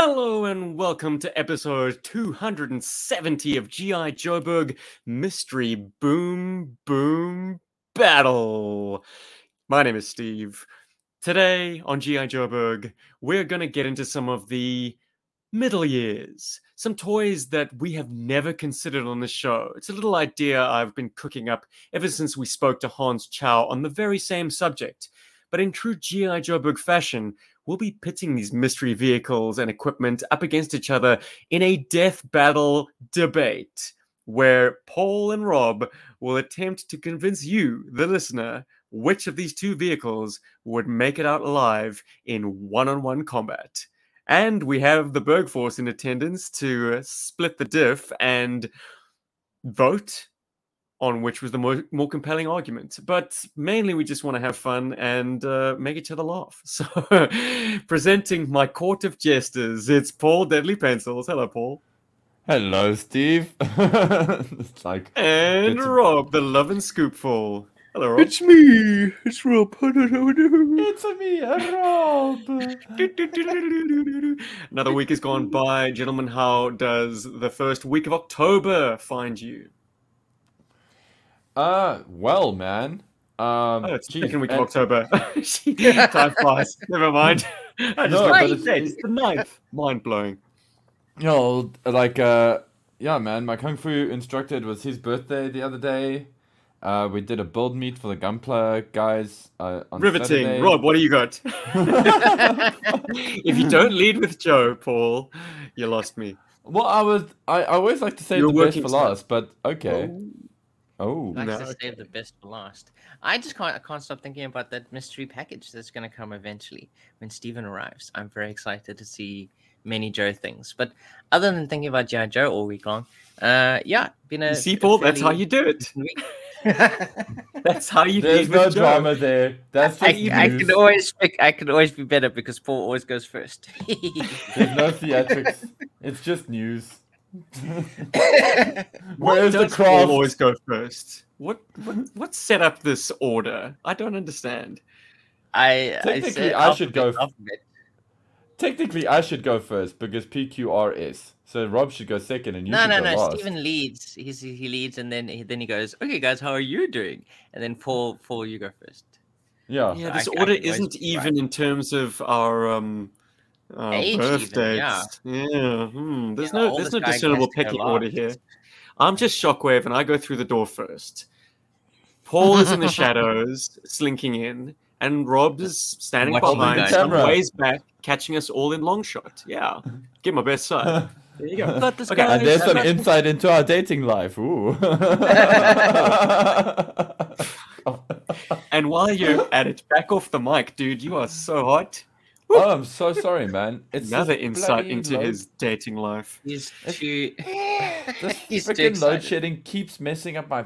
Hello and welcome to episode 270 of G.I. Joburg Mystery Boom Boom Battle. My name is Steve. Today on G.I. Joburg, we're going to get into some of the middle years, some toys that we have never considered on the show. It's a little idea I've been cooking up ever since we spoke to Hans Chow on the very same subject. But in true G.I. Joburg fashion, we'll be pitting these mystery vehicles and equipment up against each other in a death battle debate where Paul and Rob will attempt to convince you, the listener, which of these two vehicles would make it out alive in one on one combat. And we have the Berg Force in attendance to uh, split the diff and vote on which was the more, more compelling argument. But mainly, we just want to have fun and uh, make each other laugh. So, presenting my court of jesters, it's Paul Deadly Pencils. Hello, Paul. Hello, Steve. it's like and it's a- Rob, the love and scoopful. Hello, Rob. It's me. It's Rob. it's me, Rob. Another week has gone by, gentlemen. How does the first week of October find you? Uh, well, man. Um, Oh, it's the geez, second week of and- October. Time flies. Never mind. I just No, looked but it's- It's the ninth. Mind blowing. You know, like, uh, yeah, man. My kung fu instructor it was his birthday the other day. Uh, we did a build meet for the Gunpla guys. Uh, on Riveting. Saturday. Rob, what do you got? if you don't lead with Joe, Paul, you lost me. Well, I was. I, I always like to say You're the best for last, but okay. Oh, Likes No, to save the best for last. I just can't. I can't stop thinking about that mystery package that's going to come eventually when Steven arrives. I'm very excited to see many Joe things. But other than thinking about G.I. Joe all week long, uh, yeah, been a You see, a Paul, that's how you do it. That's how you do it. there's no with Joe. drama there. That's I, just I news. can always pick. I can always be better because Paul always goes first. There's no theatrics. it's just news. Why Where's the does Paul craft? always go first? What, what what set up this order? I don't understand. I, I Technically, said I should go alphabet, f- Technically, I should go first because PQRS. So Rob should go second, and you No, should no, go no. last. Stephen leads. He's he leads, and then he, then he goes, "Okay, guys, how are you doing?" And then Paul, Paul, you go first. Yeah. Yeah, this I order can always isn't be even in terms of our um our Age even, yeah. Yeah, hmm, there's Yeah, no there's no discernible has to go pecking order here. I'm just shockwave, and I go through the door first. Paul is in the shadows, slinking in, and Rob is standing Watching behind, the some camera. ways back, catching us all in long shot. Yeah, give my best side. There you go. Got this Okay, and there's some insight into our dating life. Ooh. And while you're at it, back off the mic, dude. You are so hot. Oh, I'm so sorry, man. It's Another insight into load- his dating life. He's too. This He's too freaking load shedding keeps messing up my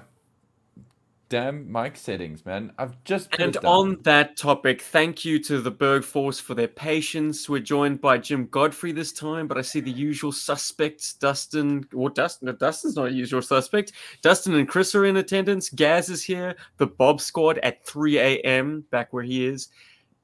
damn mic settings, man. I've just And on that topic, thank you to the Berg Force for their patience. We're joined by Jim Godfrey this time, but I see the usual suspects, Dustin. Well, Dustin, no, Dustin's not a usual suspect. Dustin and Chris are in attendance. Gaz is here. The Bob Squad at 3 a.m. back where he is.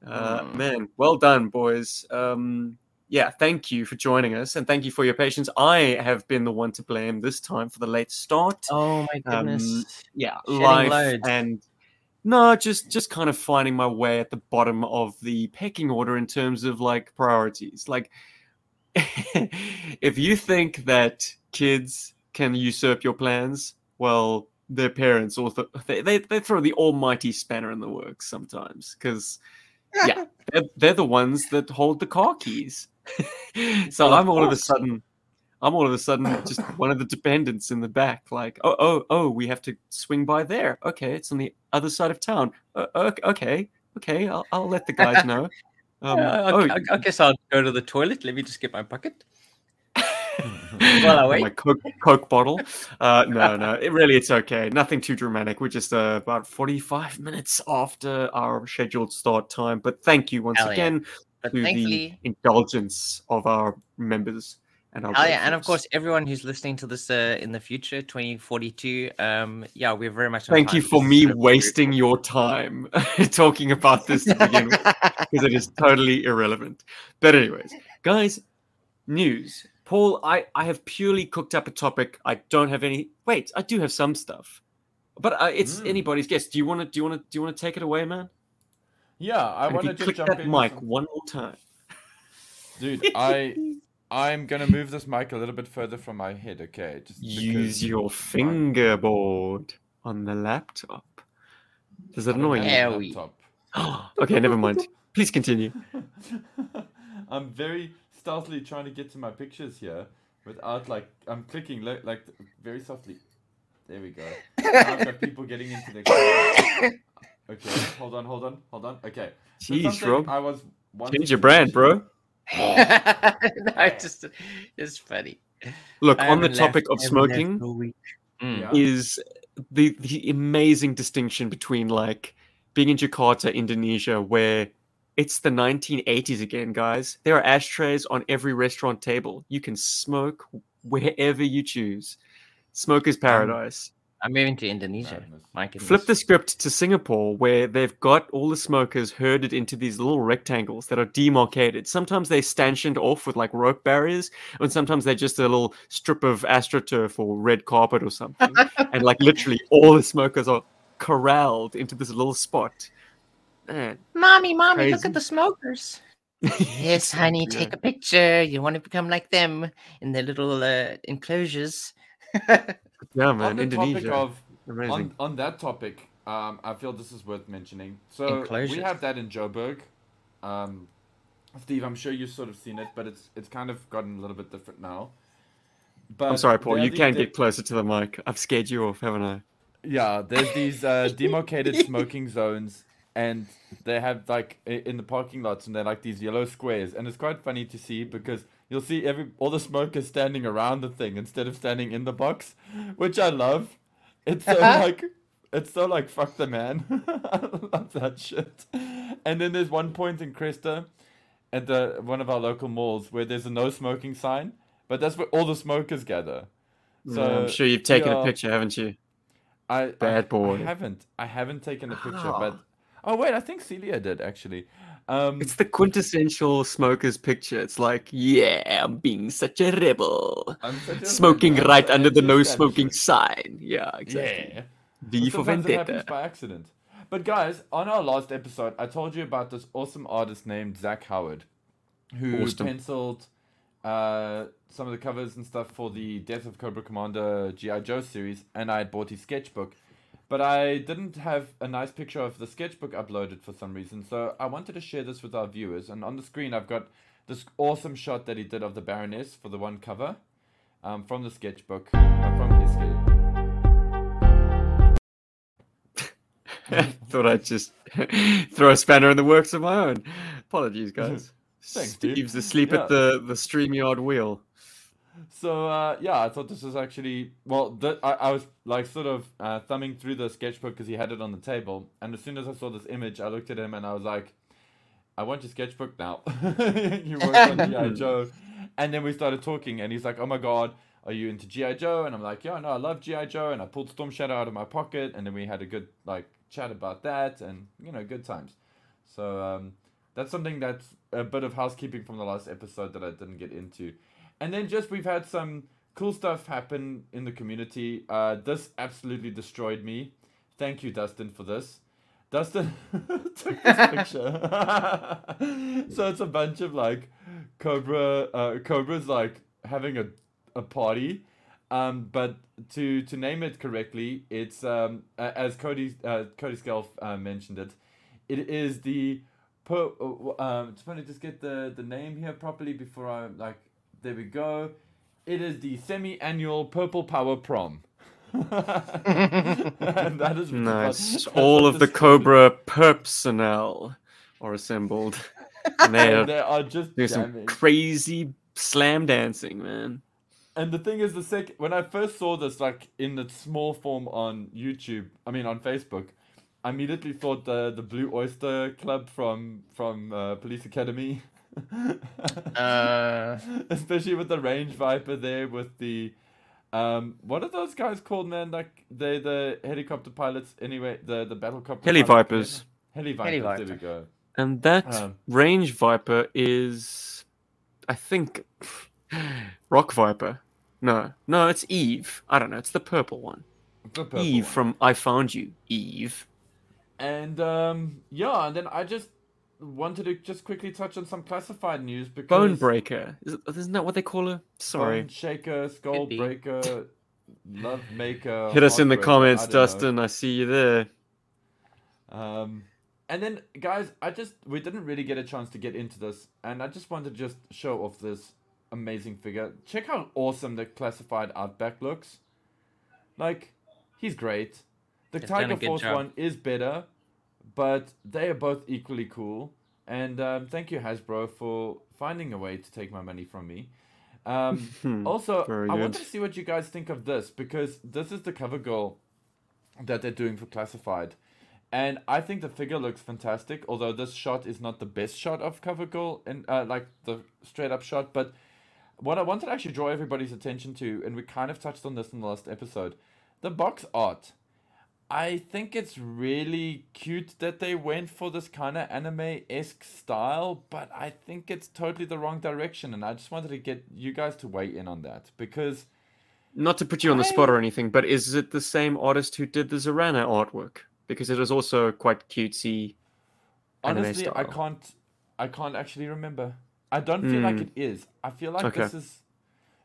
Uh, Mm. Man, well done, boys. Um, yeah, thank you for joining us, and thank you for your patience. I have been the one to blame this time for the late start Oh my goodness. Um, yeah Shedding life loads. and no just just kind of finding my way at the bottom of the pecking order in terms of like priorities like if you think that kids can usurp your plans well their parents also they, they, they throw the almighty spanner in the works sometimes because yeah. They're, they're the ones that hold the car keys. So Well, i'm all of a sudden i'm all of a sudden just one of the dependents in the back like oh oh oh we have to swing by there. Okay it's on the other side of town. Uh, ok- okay okay i'll, I'll let the guys know. Um, Uh, oh, I, I guess I'll go to the toilet. Let me just get my bucket. While I Oh, wait. my coke, coke bottle. Uh, no, no, it really it's okay. Nothing too dramatic. We're just uh, about forty-five minutes after our scheduled start time. But thank you once Hell again But to the indulgence of our members and our. Oh yeah, and of course, everyone who's listening to this uh, in the future, 2042. Um, yeah, we're very much. Thank you for me wasting your time talking about this to begin with, because it is totally irrelevant. But anyways, guys, news. Paul, I, I have purely cooked up a topic. I don't have any. Wait, I do have some stuff, but uh, it's Mm. anybody's guess. Do you want to? Do you want to? Do you want to take it away, man? Yeah, I And if want you to just click jump that in. mic some- one more time. Dude, I I'm gonna move this mic a little bit further from my head, okay? Just Use your fingerboard on the laptop. Does it annoy you? Yeah, we- laptop. okay, never mind. Please continue. I'm very stealthily trying to get to my pictures here without like I'm clicking li- like very softly. There we go. Now I've got people getting into the camera. Okay, hold on, hold on, hold on. Okay. Jeez, something Rob. I was wanting Change your brand, bro. no, it's just it's funny. Look, on the haven't topic left- of smoking, for a week. Mm. Yeah. is the the amazing distinction between like being in Jakarta, Indonesia, where it's the 1980s again, guys. There are ashtrays on every restaurant table. You can smoke wherever you choose. Smoker's paradise. I'm moving to Indonesia. Madness. Flip the script to Singapore, where they've got all the smokers herded into these little rectangles that are demarcated. Sometimes they're stanchioned off with like rope barriers, and sometimes they're just a little strip of astroturf or red carpet or something. and like literally, all the smokers are corralled into this little spot. Man, Mommy, mommy, look at the smokers. Yes, honey, Yeah. take a picture. You want to become like them in their little uh, enclosures. yeah, man, the Indonesia, of amazing. on, on that topic, um, I feel this is worth mentioning. So we have that in Joburg. Um, Steve, I'm sure you've sort of seen it, but it's it's kind of gotten a little bit different now. But I'm sorry, Paul. You these can di- get closer to the mic. I've scared you off, haven't I? Yeah, there's these uh, demarcated smoking zones, and they have like in the parking lots, and they're like these yellow squares, and it's quite funny to see because you'll see every all the smokers standing around the thing instead of standing in the box, which I love. It's so like it's so like fuck the man. I love that shit. And then there's one point in Cresta, at the one of our local malls where there's a no smoking sign, but that's where all the smokers gather. So I'm sure you've taken a picture, haven't you? I Bad boy. I haven't. I haven't taken a picture, Ah. but oh wait, I think Celia did actually. Um, It's the quintessential smoker's picture. It's like, yeah, I'm being such a rebel. I'm such a Smoking rebel, right under the no smoking sign. Yeah, exactly. Yeah. V for Sometimes it happens by accident. But guys, on our last episode, I told you about this awesome artist named Zach Howard, who Awesome. penciled uh, some of the covers and stuff for the Death of Cobra Commander GI Joe series, and I had bought his sketchbook. But I didn't have a nice picture of the sketchbook uploaded for some reason, so I wanted to share this with our viewers. And on the screen, I've got this awesome shot that he did of the Baroness for the one cover um, from the sketchbook, uh, from his sketch. Thought I'd just throw a spanner in the works of my own. Apologies, guys. Thanks, dude. Steve's asleep Yeah. at the the StreamYard wheel. So uh, yeah, I thought this was actually well. Th- I, I was like sort of uh, thumbing through the sketchbook because he had it on the table, and as soon as I saw this image, I looked at him and I was like, "I want your sketchbook now." you worked on GI Joe, and then we started talking, and he's like, "Oh my god." Are you into GI Joe? And I'm like, yeah, no, I love GI Joe. And I pulled Storm Shadow out of my pocket, and then we had a good like chat about that, and you know, good times. So um, that's something that's a bit of housekeeping from the last episode that I didn't get into. And then just we've had some cool stuff happen in the community. Uh, this absolutely destroyed me. Thank you, Dustin, for this. Dustin took this picture. so it's a bunch of like Cobra, uh, Cobras like having a, a party. Um, but to to name it correctly, it's um, as Cody uh, Cody Skelf uh, mentioned it. It is the po- uh, um, just want to just get the the name here properly before I like. There we go. It is the semi-annual Purple Power Prom. and that is Nice. All of the Cobra personnel are assembled. And they are they are just doing some crazy slam dancing, man. And the thing is, the sec when I first saw this, like in its small form on YouTube, I mean on Facebook, I immediately thought the the Blue Oyster Club from from uh, Police Academy. Uh, Especially with the Range Viper there, with the um, what are those guys called, man? Like they the helicopter pilots. Anyway, the the battle copter. Heli pilots, Vipers. Heli Vipers. There we go. And that Um, range viper is, I think, Rock Viper. No, no, it's Eve. I don't know. It's the purple one. The purple Eve one. from I Found You. Eve. And um, yeah, and then I just wanted to just quickly touch on some classified news because Bone Breaker. Is it, isn't that what they call her? Sorry. Bone Shaker, Skull. Breaker, Love Maker. Hit us in the Heartbreaker, comments, I don't know. Dustin. I see you there. Um, and then guys, I just we didn't really get a chance to get into this, and I just wanted to just show off this amazing figure. Check how awesome the classified Outback looks. Like, he's great. The They've Tiger Force job. one is better, but they are both equally cool. And um, thank you Hasbro for finding a way to take my money from me. Um, also, I wanted to see what you guys think of this because this is the cover girl that they're doing for classified. And I think the figure looks fantastic, although this shot is not the best shot of cover girl and uh, like the straight up shot. But what I wanted to actually draw everybody's attention to, and we kind of touched on this in the last episode, the box art. I think it's really cute that they went for this kind of anime esque style, but I think it's totally the wrong direction. And I just wanted to get you guys to weigh in on that because Not to put you on the spot or anything, but is it the same artist who did the Zarana artwork? Because it was also quite cutesy. anime honestly, I can't, I can't actually remember. I don't feel like Hmm. it is. I feel like Okay. this is,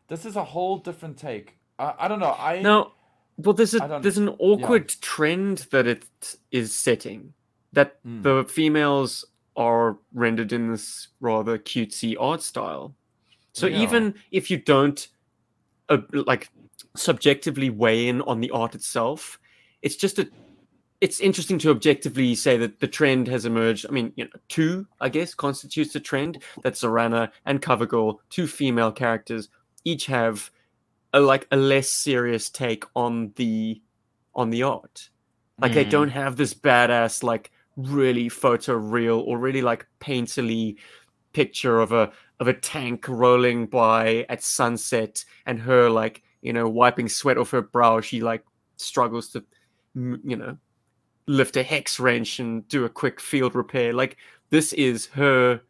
this is a whole different take. I, I don't know. I Now, well, there's a there's an awkward trend that it is setting that Mm. the females are rendered in this rather cutesy art style. So Yeah. even if you don't uh, like subjectively weigh in on the art itself, it's just a it's interesting to objectively say that the trend has emerged. I mean, you know, two, I guess, constitutes a trend that Zarana and Covergirl, two female characters, each have a like a less serious take on the on the art. Like they Mm. don't have this badass, like really photo real or really like painterly picture of a of a tank rolling by at sunset and her like you know wiping sweat off her brow. She like struggles to you know lift a hex wrench and do a quick field repair. Like this is her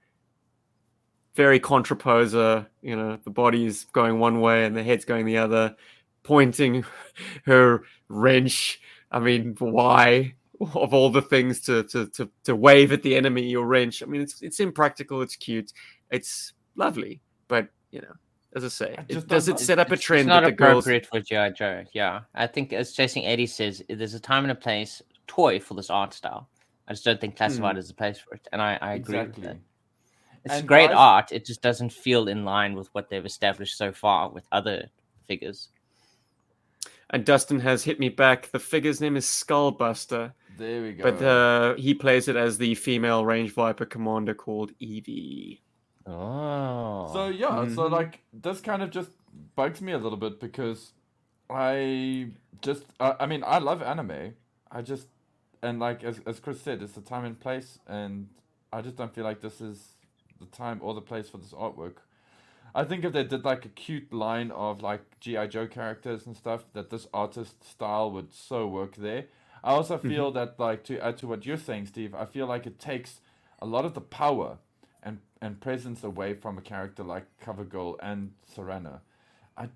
very contraposer. You know, the body is going one way and the head's going the other, pointing her wrench. I mean, why? Of all the things to, to to to wave at the enemy, your wrench. I mean, it's it's impractical. It's cute. It's lovely, but you know, as I say, I it, does it set up a trend It's not that the girls? appropriate for GI Joe. Yeah, I think as Jason Eddie says, there's a time and a place, toy for this art style. I just don't think classified hmm. is the place for it, and I, I agree exactly. with that. It's And great guys- art. It just doesn't feel in line with what they've established so far with other figures. And Dustin has hit me back. The figure's name is Skullbuster, There we go. but uh, he plays it as the female range viper commander called Evie. Oh, So yeah, so Mhm. like this kind of just bugs me a little bit because I just I, I mean I love anime. I just and like as as Chris said, it's the time and place, and I just don't feel like this is the time or the place for this artwork. I think if they did like a cute line of like GI Joe characters and stuff, that this artist style would so work there. I also feel that like to add to what you're saying, Steve, I feel like it takes a lot of the power and and presence away from a character like Covergirl and Serena. I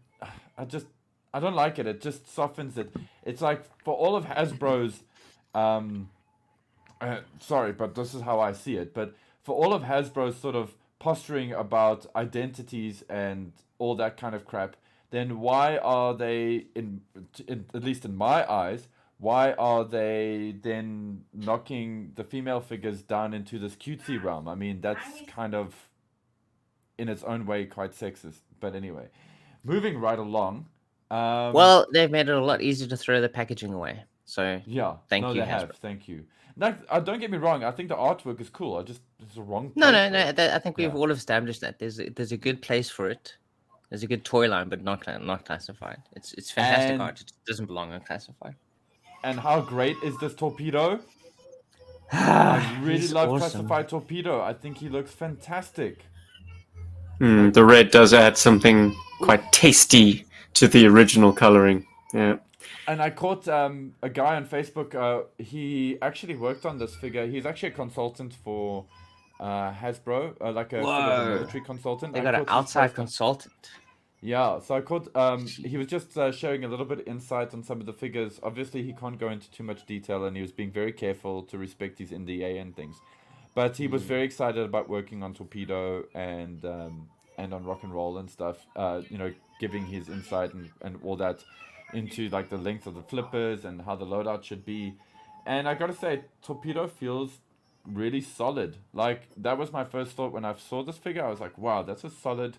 I just I don't like it. It just softens it. It's like for all of Hasbro's um uh, sorry, but this is how I see it. But for all of Hasbro's sort of posturing about identities and all that kind of crap, then why are they in, in at least in my eyes, why are they then knocking the female figures down into this cutesy realm? I mean, that's kind of in its own way quite sexist. But anyway, moving right along. Um, well, they've made it a lot easier to throw the packaging away. So yeah, Thank no, you, they have. Hasbro. Thank you. No, uh, don't get me wrong. I think the artwork is cool. I just it's the wrong. no, no, no. That, I think we've Yeah. all established that there's a, there's a good place for it. There's a good toy line, but not not classified. It's it's fantastic And- art. It doesn't belong on classified. And how great is this torpedo? I really He's love awesome. classified torpedo. I think he looks fantastic. Hmm, the red does add something quite tasty to the original coloring. Yeah. And I caught um, a guy on Facebook. Uh, he actually worked on this figure. He's actually a consultant for uh, Hasbro, uh, like a, sort of a military consultant. They got an outside consultant. Yeah, so I caught. Um, he was just uh, showing a little bit of insight on some of the figures. Obviously, he can't go into too much detail, and he was being very careful to respect his NDA and things. But he was very excited about working on Torpedo and um, and on Rock and Roll and stuff. Uh, you know, giving his insight and, and all that into like the length of the flippers and how the loadout should be. And I gotta say, Torpedo feels really solid. Like that was my first thought when I saw this figure. I was like, wow, that's a solid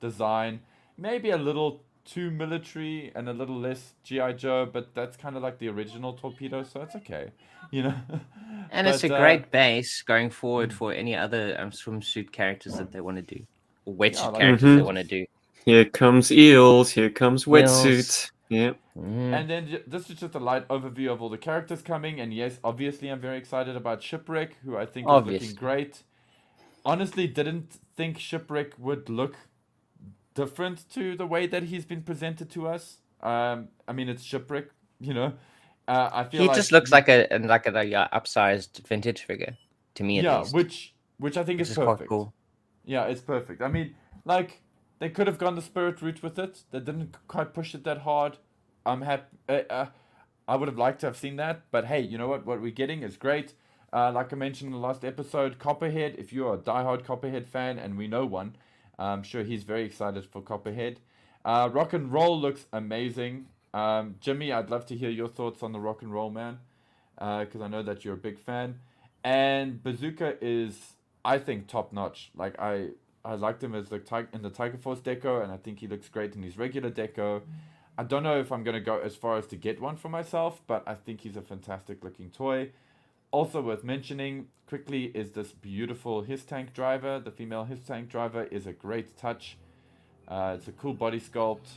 design. Maybe a little too military and a little less GI Joe, but that's kind of like the original Torpedo, so it's okay, you know. And it's a uh, great base going forward for any other um, swimsuit characters that they want to do, or wetsuit Yeah, like- characters they Mhm. want to do. Here comes eels. Here comes Eels. wetsuit. Yep. Mm. And then this is just a light overview of all the characters coming. And yes, obviously, I'm very excited about Shipwreck, who I think is looking great. Honestly, didn't think Shipwreck would look different to the way that he's been presented to us. Um, I mean, it's Shipwreck, you know. Uh, I feel He like just looks like a an- like a, like a upsized vintage figure to me at yeah, least. which which I think which is is quite perfect. cool. Yeah, it's perfect. I mean, like they could have gone the spirit route with it. They didn't quite push it that hard. I'm happy. Uh, uh, I would have liked to have seen that, but hey, you know what? What we're getting is great. Uh, like I mentioned in the last episode, Copperhead. If you're a diehard Copperhead fan, and we know one, I'm sure he's very excited for Copperhead. Uh, rock and roll looks amazing. Um, Jimmy, I'd love to hear your thoughts on the rock and roll man, because I know that you're a big fan. And Bazooka is, I think, top notch. Like I, I liked him as the in the Tiger Force deco, and I think he looks great in his regular deco. I don't know if I'm gonna go as far as to get one for myself, but I think he's a fantastic looking toy. Also worth mentioning quickly is this beautiful HISS tank driver. The female HISS tank driver is a great touch. Uh, it's a cool body sculpt.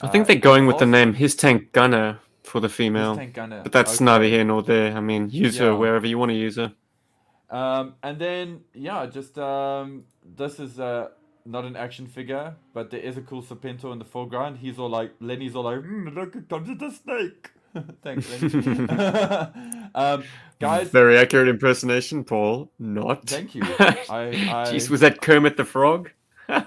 I think Uh, they're going with the name HISS Tank Gunner for the HISS female. Tank Gunner. But that's Okay. neither here nor there. I mean, use her wherever you want to use her. Um, and then yeah, just um, this is uh, not an action figure, but there is a cool Serpentor in the foreground. He's all like Lenny's all like, mm, look, it comes with a snake. Thanks, Lenny. um, guys, Very accurate impersonation, Paul. Not. thank you. I, I Jeez, was that Kermit the Frog? this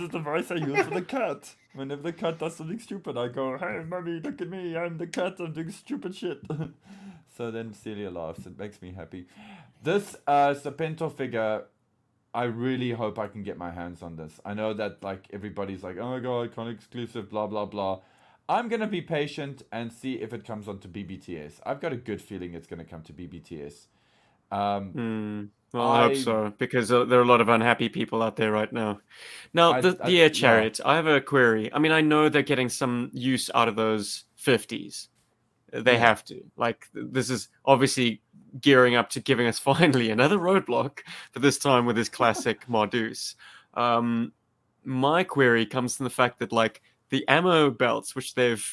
is the voice I use for the cat. Whenever the cat does something stupid, I go, "Hey, mommy, look at me! I'm the cat. I'm doing stupid shit." So then Celia laughs. It makes me happy. This uh, Serpentor figure, I really hope I can get my hands on this. I know that like everybody's like, "Oh my god, con exclusive," blah blah blah. I'm gonna be patient and see if it comes onto BBTS. I've got a good feeling it's gonna come to BBTS. Um, Hmm. Well, I, hope so because uh, there are a lot of unhappy people out there right now. Now, I- the, I- the air yeah. chariot. I have a query. I mean, I know they're getting some use out of those fifties. They have to. Like, this is obviously gearing up to giving us finally another roadblock, but this time with his classic Mardus. Um, my query comes from the fact that, like, the ammo belts, which they've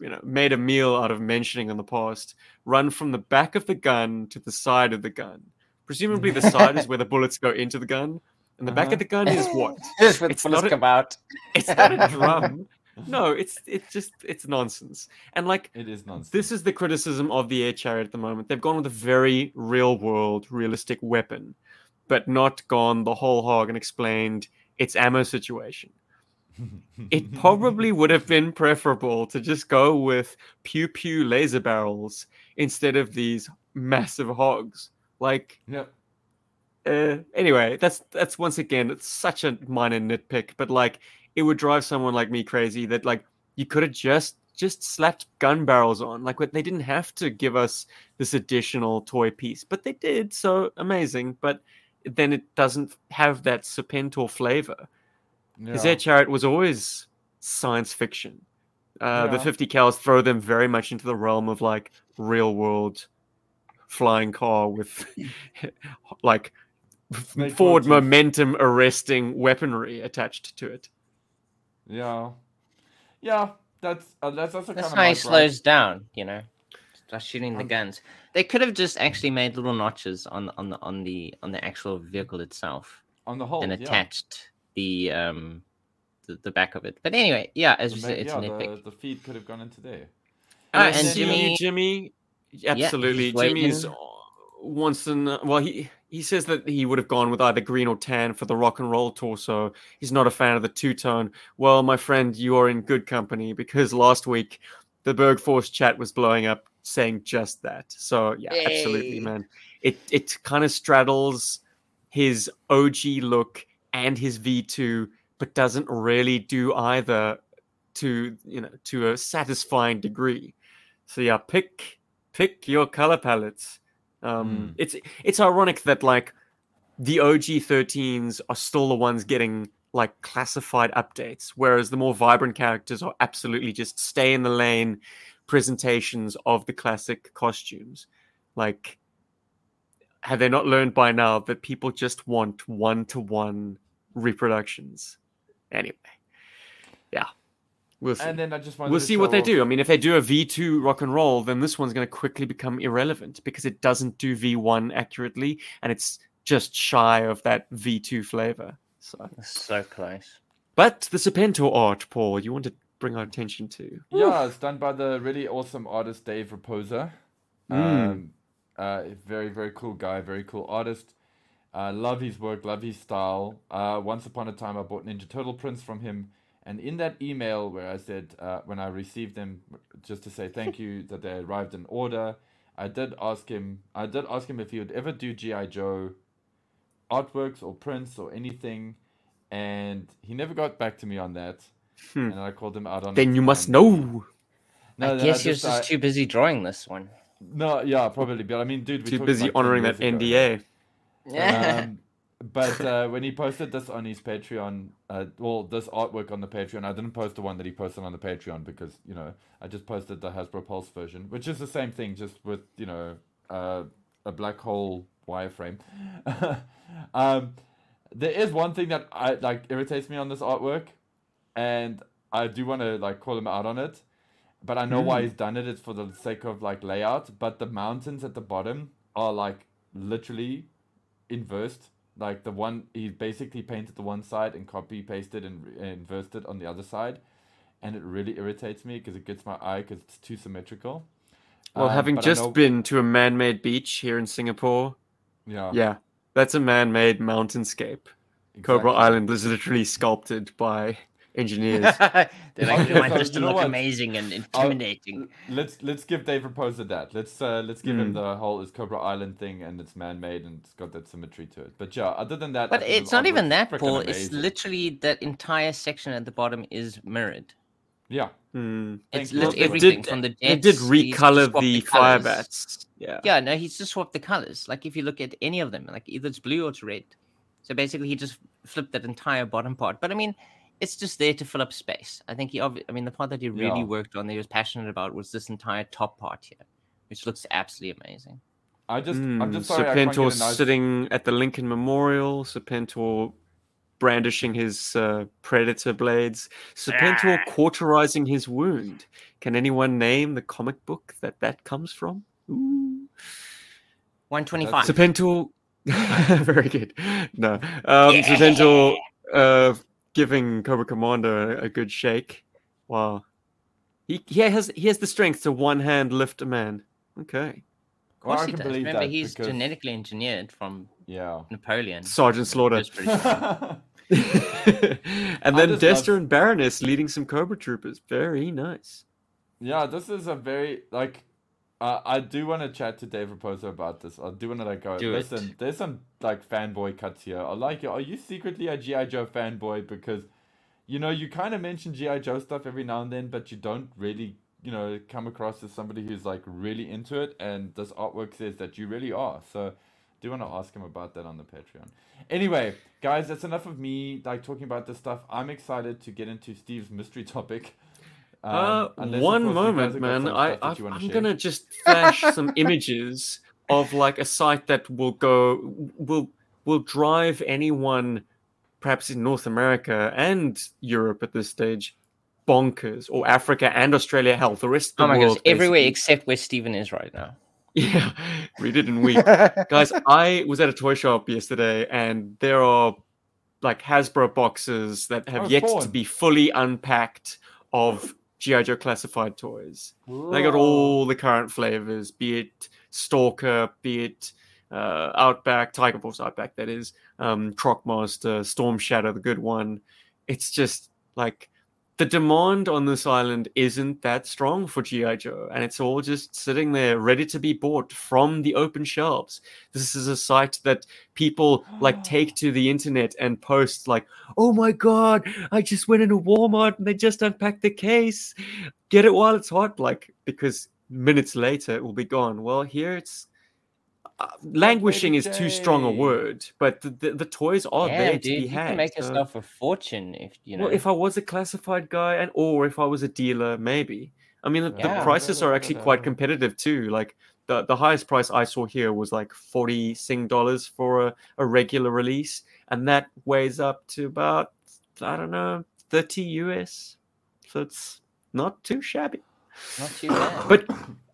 you know made a meal out of mentioning in the past, run from the back of the gun to the side of the gun. Presumably, the side is where the bullets go into the gun, and the back Uh-huh. of the gun is what? It's not a- come out. It's not a drum. No, it's it's just it's nonsense. And like it is nonsense. this is the criticism of the air chariot at the moment. They've gone with a very real world, realistic weapon, but not gone the whole hog and explained its ammo situation. It probably would have been preferable to just go with pew pew laser barrels instead of these massive hogs. Like Yep. Uh, anyway, that's that's once again it's such a minor nitpick, but like it would drive someone like me crazy that like you could have just just slapped gun barrels on. Like what- they didn't have to give us this additional toy piece, but they did. So amazing, but then it doesn't have that Serpentor flavor. His Yeah. air chariot was always science fiction. Uh, The 50 cals throw them very much into the realm of like real world flying car with like Snake forward motif. momentum arresting weaponry attached to it. Yeah. Yeah. That's uh, that's also That's kind of how my he gripe. slows down, you know. Start shooting the Um, guns. They could have just actually made little notches on on the on the on the actual vehicle itself on the whole. and Oh, yeah. attached the um the, the back of it. But anyway, yeah, as The you ma- said, it's yeah, a nitpick. the, the feed could have gone into there. And Ah, and Jimmy- Jimmy. Absolutely, waiting. Jimmy's wants to know, well he he says that he would have gone with either green or tan for the rock and roll torso. He's not a fan of the two tone. Well, my friend, you are in good company because last week the Berg Force chat was blowing up saying just that. So yeah, absolutely, man. It it kind of straddles his OG look and his V2, but doesn't really do either to you know to a satisfying degree. So yeah, pick pick your color palettes. Um, It's it's ironic that like the OG 13s are still the ones getting like classified updates, whereas the more vibrant characters are absolutely just stay in the lane presentations of the classic costumes. Like, have they not learned by now that people just want one to one reproductions? Anyway, yeah, we'll see And then I just wanted we'll see what they off- do. I mean, if they do a V2 rock and roll, then this one's going to quickly become irrelevant because it doesn't do V1 accurately and it's just shy of that V2 flavor. So, So close. but the Serpentor art, Paul, you want to bring our attention to? Yeah, it's done by the really awesome artist Dave Rapoza. Mm. Um, uh, very very cool guy, very cool artist. Uh, love his work, love his style. Uh, once upon a time, I bought Ninja Turtle prints from him, and in that email where I said uh, when I received them, just to say thank you that they arrived in order, I did ask him. I did ask him if he would ever do GI Joe artworks or prints or anything, and he never got back to me on that. Hmm. And I called him out on. Then you must know. No, I no, guess he was just, just I- too busy drawing this one. no, yeah, probably. But I mean, dude, we Too busy honoring that. NDA. Yeah. Um, but uh, when he posted this on his Patreon, uh, well, this artwork on the Patreon, I didn't post the one that he posted on the Patreon because you know I just posted the Hasbro Pulse version, which is the same thing, just with you know uh, a black hole wireframe. um, there is one thing that I like irritates me on this artwork, and I do want to like call him out on it. But I know why Mm. he's done it. It's for the sake of like layout. But the mountains at the bottom are like literally inversed. Like the one he basically painted the one side and copy pasted and, and inversed it on the other side, and it really irritates me because it gets my eye because it's too symmetrical. Well, Um, having just know- been to a man made beach here in Singapore, yeah, yeah, that's a man made mountainscape. Cobra. Island was literally sculpted by engineers. They're like, Okay, we want so this to look amazing and intimidating. Let's let's give Dave Rapoza that. Let's uh, let's give him Mm. the whole is Cobra Island thing and it's man made and it's got that symmetry to it. But yeah, other than that, But it's not even that, frickin' Paul. It's literally that entire section at the bottom is mirrored. yeah. Hmm. It's Thank lit everything did- from the They jets. did recolor swapped the fire bats. Yeah. Yeah, no, he's just swapped the colors. Like if you look at any of them, like either it's blue or it's red. So basically, he just flipped that entire bottom part. But I mean, it's just there to fill up space. I think he, obvi- I mean, the part that he really Yeah. worked on, that he was passionate about, was this entire top part here, which looks absolutely amazing. I just I'm Mm, just sorry I can't get Serpentor a nice sitting at the Lincoln Memorial. Serpentor brandishing his uh, predator blades. Serpentor Ah. cauterizing his wound. Can anyone name the comic book that that comes from? Ooh. 125. Serpentor. Very good. No. Um, Yeah. Serpentor uh, giving Cobra Commander a, a good shake. Wow. He, he has he has the strength to one hand lift a man. Okay. of course Well, he does. Remember, he's because- genetically engineered from Yeah. Napoleon. Sergeant Slaughter. Just pretty sure. and then just Destro love- and Baroness leading some Cobra Troopers. Very nice. Yeah, this is a very like. Uh, I do want to chat to Dave Rapoza about this. I do want to like go. Do it. listen, there's some like fanboy cuts here. I like it. Are you secretly a GI Joe fanboy? Because, you know, you kind of mention GI Joe stuff every now and then, but you don't really, you know, come across as somebody who's like really into it. And this artwork says that you really are. So, do want to ask him about that on the Patreon. Anyway, guys, that's enough of me like talking about this stuff. I'm excited to get into Steve's mystery topic. Um, uh, one course, you guys moment, man. I, I, I'm share. gonna just flash some images of like a site that will go will will drive anyone, perhaps in North America and Europe at this stage, bonkers. Or Africa and Australia, hell, the rest of Oh the my world. gosh, everywhere except where Stephen is right now. Yeah, read it in week. Guys, I was at a toy shop yesterday and there are like Hasbro boxes that have Oh, yet to be fully unpacked of G.I. Joe classified toys. They got all the current flavors, be it Stalker, be it uh, Outback, Tiger Force Outback, that is, um, Crocmaster, Storm Shadow, the good one. It's just like the demand on this island isn't that strong for GI Joe, and it's all just sitting there ready to be bought from the open shelves. This is a site that people like take to the internet and post like, "Oh my god, I just went into Walmart and they just unpacked the case. Get it while it's hot!" Like because minutes later it will be gone. Well, here it's uh, languishing is too strong a word, but the, the, the toys are yeah, there dude, to be you had. can make so- yourself a fortune if you know. well, if I was a classified guy, and or if I was a dealer, maybe. I mean, the, Yeah. the prices are actually quite competitive too. Like the the highest price I saw here was like forty sing dollars for a, a regular release, and that weighs up to about I don't know thirty US. So it's not too shabby. Not too bad. But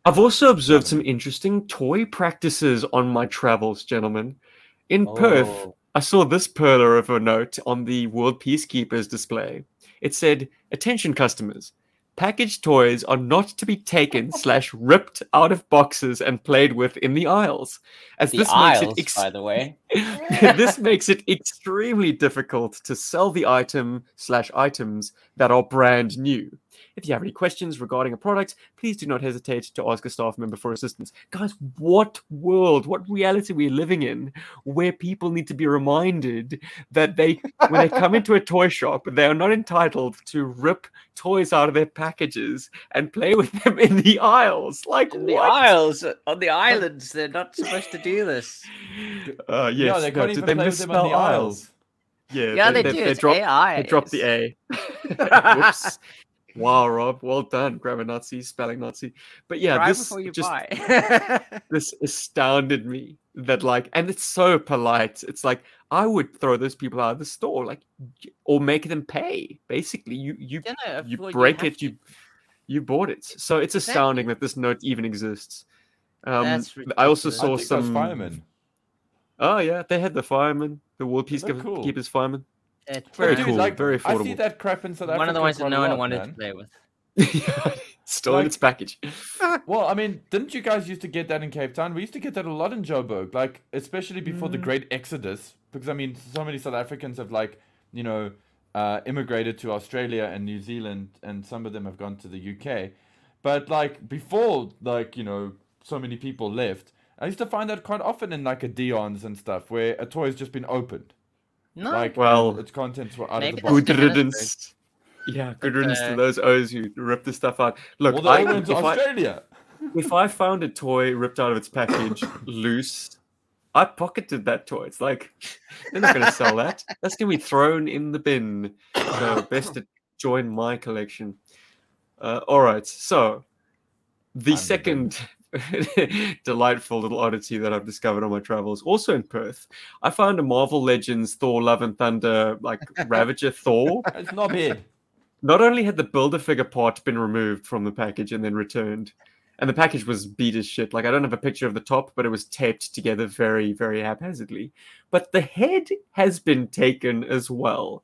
I've also observed some interesting toy practices on my travels, gentlemen. In Perth, Oh, I saw this perler of a note on the World Peacekeepers display. It said, "Attention customers, packaged toys are not to be taken slash ripped out of boxes and played with in the aisles, as the this aisles, makes it ex- by the way. this makes it extremely difficult to sell the item slash items that are brand new. If you have any questions regarding a product, please do not hesitate to ask a staff member for assistance. Guys, what world, what reality we're living in where people need to be reminded that they, when they come into a toy shop, they are not entitled to rip toys out of their packages and play with them in the aisles. Like, In the aisles, on the islands, they're not supposed to do this. Uh, yes, no, they no, can't they play with misspell the aisles? aisles. Yeah, Yeah, they, they, do. they it's drop, AI. they dropped the A. Whoops. Wow, Rob, well done. Grammar Nazi, spelling Nazi. But yeah, Try this you just buy. this astounded me that like, and it's so polite. It's like I would throw those people out of the store, like, or make them pay. Basically, you you You know, you well, break have it, to. you you bought it. So it's Exactly. astounding that this note even exists. Um, I also ridiculous. I saw some firemen. Oh yeah, they had the firemen, the World They're Peacekeepers cool. Keepers firemen. It's Very Dude, cool, like, very I see affordable. that crap in South Africa. One of the ones that quite no one lot, wanted man. to play with. Still in Like- its package. Well, I mean, didn't you guys used to get that in Cape Town? We used to get that a lot in Joburg, like especially before Mm. the Great Exodus, because I mean, so many South Africans have like, you know, uh, immigrated to Australia and New Zealand, and some of them have gone to the UK. But like before, like you know, so many people left. I used to find that quite often in like a Dion's and stuff, where a toy has just been opened, No, like Well, its contents were out maybe of the box. Good riddance. Yeah, good riddance uh, to those O's who rip the stuff out. Look, Well, I, went if, to I, Australia. if I found a toy ripped out of its package loose, I pocketed that toy. It's like they're not going to sell that. That's going to be thrown in the bin. So best to join my collection. Uh, all right, so the I'm second delightful little oddity that I've discovered on my travels, also in Perth, I found a Marvel Legends Thor: Love and Thunder like Ravager Thor. It's not bad. Not only had the builder figure part been removed from the package and then returned, and the package was beat as shit. Like I don't have a picture of the top, but it was taped together very, very haphazardly. But the head has been taken as well.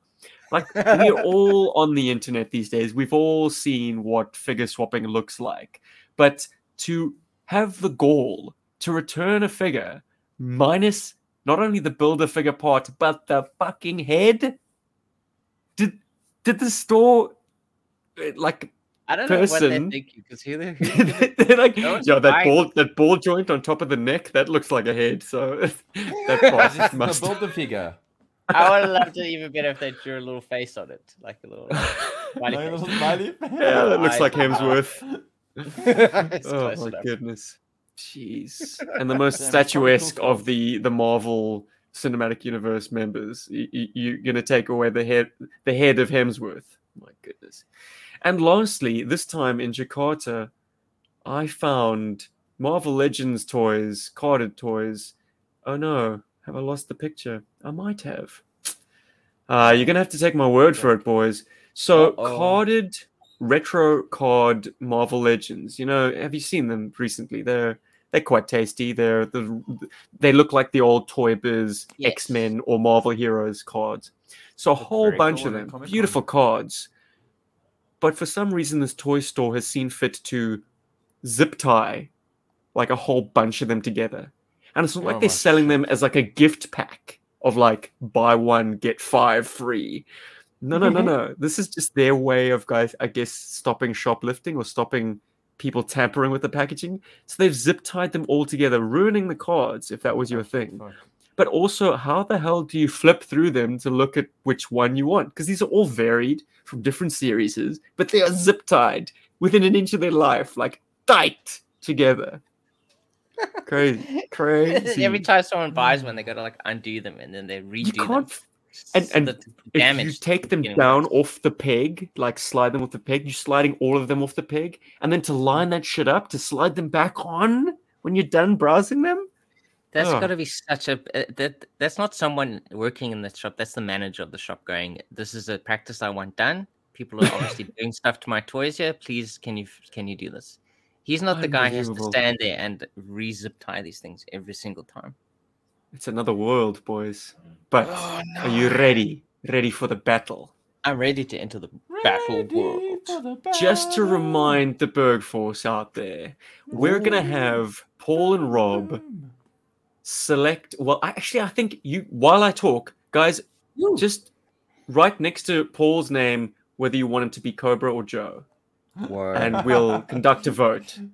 Like we're all on the internet these days. We've all seen what figure swapping looks like. But to have the gall to return a figure minus not only the builder figure part, but the fucking head. Did did the store uh, like I don't know what they're person- thinking because who, who, who they're like No one's yo that ball that ball joint on top of the neck that looks like a head so that This part is the must builder figure. I would have loved it even better if they drew a little face on it, like a little. smiley Like a face. little smiley. yeah that looks like Hemsworth It's oh my enough. goodness. Jeez. And the most Damn, it's probably statuesque of the the Marvel Cinematic Universe members y- y- you're gonna take away the head the head of Hemsworth. My goodness. And lastly this time in Jakarta I found Marvel Legends toys carded toys. Oh no have I lost the picture? I might have. Uh, you're gonna have to take my word for it boys. So Uh-oh. carded retro card Marvel Legends. You know, have you seen them recently? They're they're quite tasty. They're the they look like the old Toy Biz Yes. X Men or Marvel Heroes cards. So a whole bunch cool of them, Comic-Con. beautiful cards. But for some reason, this toy store has seen fit to zip tie like a whole bunch of them together. and it's not like Oh they're my selling them as like a gift pack of like buy one get five free. No, no, no, no. This is just their way of guys, I guess, stopping shoplifting or stopping people tampering with the packaging. So they've zip tied them all together, ruining the cards if that was your thing. But also, how the hell do you flip through them to look at which one you want? Because these are all varied from different series, but they are zip tied within an inch of their life, like tight together. Crazy, crazy. Every time someone buys one, they got to like undo them and then they redo you them. can't. f- and- and the If damage you take them down off the peg, like slide them off the peg, you're sliding all of them off the peg, and then to line that shit up to slide them back on when you're done browsing them. That's Ugh. got to be such a uh, that. That's not someone working in the shop. That's the manager of the shop going. This is a practice I want done. People are obviously doing stuff to my toys here. Please, can you can you do this? He's not the guy who has to stand there and re-zip tie these things every single time. It's another world, boys. Mm. But Oh, are you ready? Ready for the battle? I'm ready to enter the battle Ready world. for the Just to remind the Berg Force out there, we're gonna have Paul and Rob select. Well, actually, I think you. While I talk, guys, just right next to Paul's name whether you want him to be Cobra or Joe, Word. and we'll conduct a vote.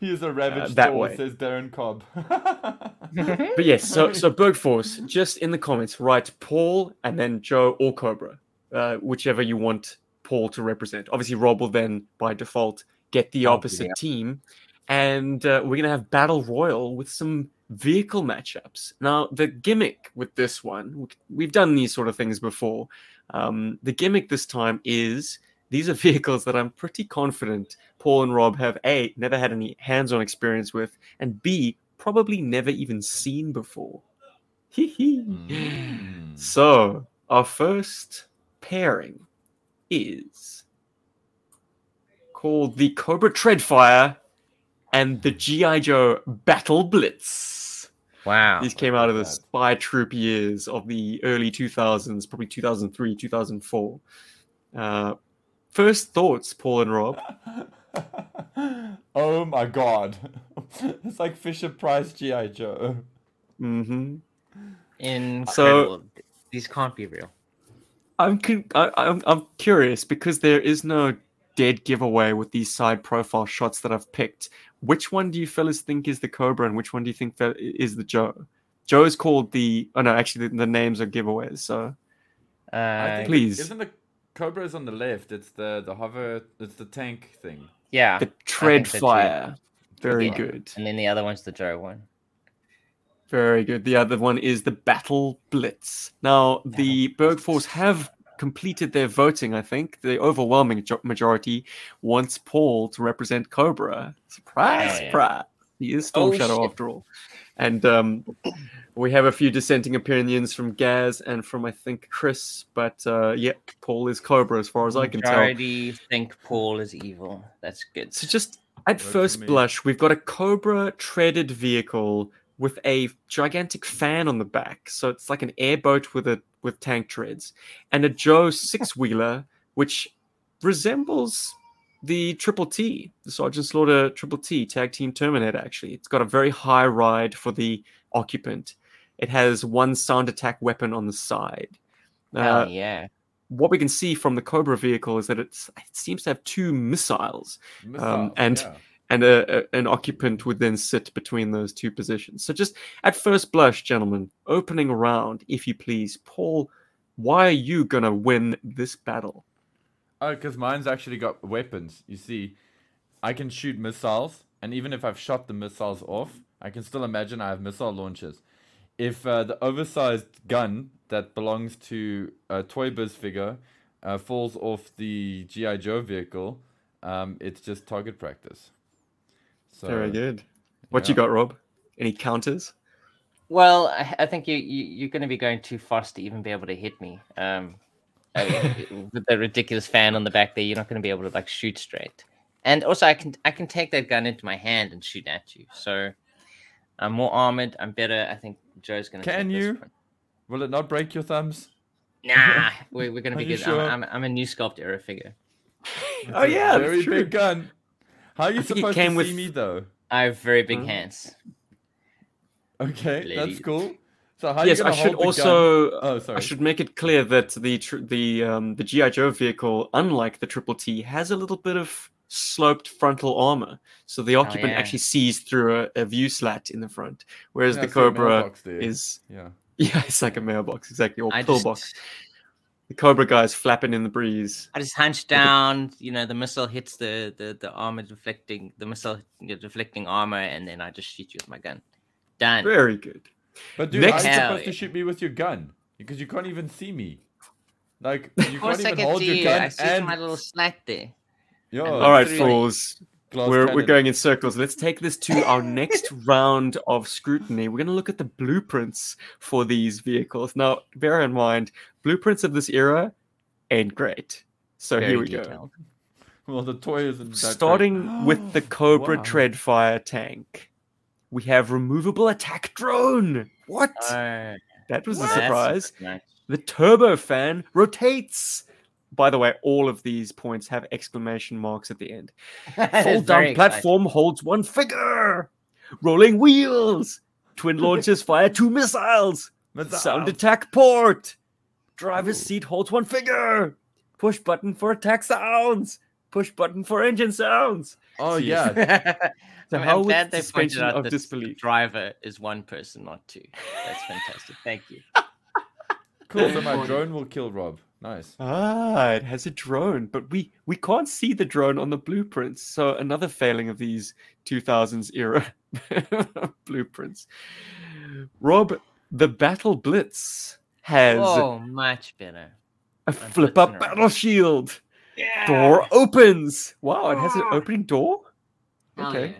He is a ravaged that that way. says Darren Cobb. But yes, so so Berg Force, just in the comments, write Paul and then Joe or Cobra, uh, whichever you want Paul to represent. Obviously, Rob will then by default get the Oh, opposite yeah. team, and uh, we're gonna have battle royal with some vehicle matchups. Now, the gimmick with this one, we- we've done these sort of things before. Um, the gimmick this time is these are vehicles that I'm pretty confident Paul and Rob have a never had any hands-on experience with, and b probably never even seen before. Hee hee. Mm. So our first pairing is called the Cobra Treadfire and the GI Joe Battle Blitz. wow. These came out of the spy troop years of the early 2000s, probably 2003, 2004. Uh, first thoughts, Paul and Rob. oh my god. it's like Fisher Price G.I. Joe. hmm Incredible. These can't be real. I'm, con- I, I'm I'm curious because there is no dead giveaway with these side profile shots that I've picked. Which one do you fellas think is the Cobra, and which one do you think that is the Joe? Joe is called the. Oh no, actually, the, the names are giveaways. So Uh, Please. Isn't the Cobra's on the left? It's the the hover. It's the tank thing. yeah. the Tread so too. Fire, very Yeah. good, And then the other one's the Joe one. very good. The other one is the Battle Blitz. Now the Berg Force have completed their voting. I think the overwhelming jo- majority wants Paul to represent Cobra. Surprise, Yeah. surprise. He is Storm Oh, Shadow shit. after all. And um, we have a few dissenting opinions from Gaz and from I think Chris, but uh, yeah, Paul is Cobra as far as I can tell. Majority think Paul is evil. That's good. So just at Works first blush, we've got a Cobra treaded vehicle with a gigantic fan on the back. So it's like an airboat with a with tank treads, and a Joe six wheeler, which resembles the Triple T, the Sergeant Slaughter Triple T tag team Terminator. Actually, it's got a very high ride for the occupant. It has one sound attack weapon on the side. Hell Uh, yeah. what we can see from the Cobra vehicle is that it's, it seems to have two missiles Missile, and- yeah. and a, a- an occupant would then sit between those two positions. So, just at first blush, gentlemen, opening round, if you please, Paul, why are you gonna win this battle? Oh, because mine's actually got weapons. You see, I can shoot missiles, and even if I've shot the missiles off, I can still imagine I have missile launchers. If uh, the oversized gun that belongs to a Toy Biz figure uh, falls off the GI Joe vehicle, um, it's just target practice. So, Very good. What you got, Rob? Any counters? Well, I, I think you, you you're going to be going too fast to even be able to hit me. Um, I mean, with the ridiculous fan on the back there, you're not going to be able to like shoot straight. And also, I can I can take that gun into my hand and shoot at you. So I'm more armored. I'm better. I think Joe's going to. Can you? Will it not break your thumbs? Nah, we're, we're going to be good. sure? I'm, I'm I'm a new sculpt era figure. Oh yeah, very true. big gun. How are you I think it supposed came to with- see me though? I have very big Huh? hands. Okay, that's cool. So how yes, I should hold the gun? also Oh, sorry. I should make it clear that the tr- the um, the GI Joe vehicle, unlike the Triple T, has a little bit of sloped frontal armor, so the occupant yeah. actually sees through a, a view slat in the front, whereas Yeah, the I see a Cobra mailbox there. is Yeah. yeah, it's like a mailbox exactly or I pillbox. just, The Cobra guy's flapping in the breeze. I just hunch down. You know, the missile hits the the, the armor deflecting the missile deflecting armor, and then I just shoot you with my gun. Done. Very good. But dude, Next- how are you Hell supposed to shoot me with your gun? Because you can't even see me. Like you Of can't I even can hold see your you. gun I see and my little slat there. Yo, and All right, three- fools. glass We're, we're cannon. going in circles. Let's take this to our next round of scrutiny. We're going to look at the blueprints for these vehicles. Now, bear in mind, blueprints of this era ain't great. So Very here we go. detailed. Well, the toy isn't that great. Starting with the Cobra Wow. Treadfire tank, we have removable attack drone. What? Oh, that was a surprise. nice. The turbo fan rotates. By the way, all of these points have exclamation marks at the end. That Fall down very exciting. platform holds one figure. Rolling wheels. Twin launchers fire two missiles. Sound attack port. Driver's Ooh. seat holds one figure. Push button for attack sounds. Push button for engine sounds. Oh See, yeah, The I'm, hell I'm glad they pointed suspension out of that disbelief. driver is one person, not two. That's fantastic. Thank you. cool. So my drone will kill Rob. Nice. Ah, it has a drone, but we we can't see the drone on the blueprints. So another failing of these 2000s era blueprints. Rob, the Battle Blitz has Oh, much better. a I'm flip up battle shield. Yeah. Door opens. Wow, it has an Ah. opening door. Hell Okay.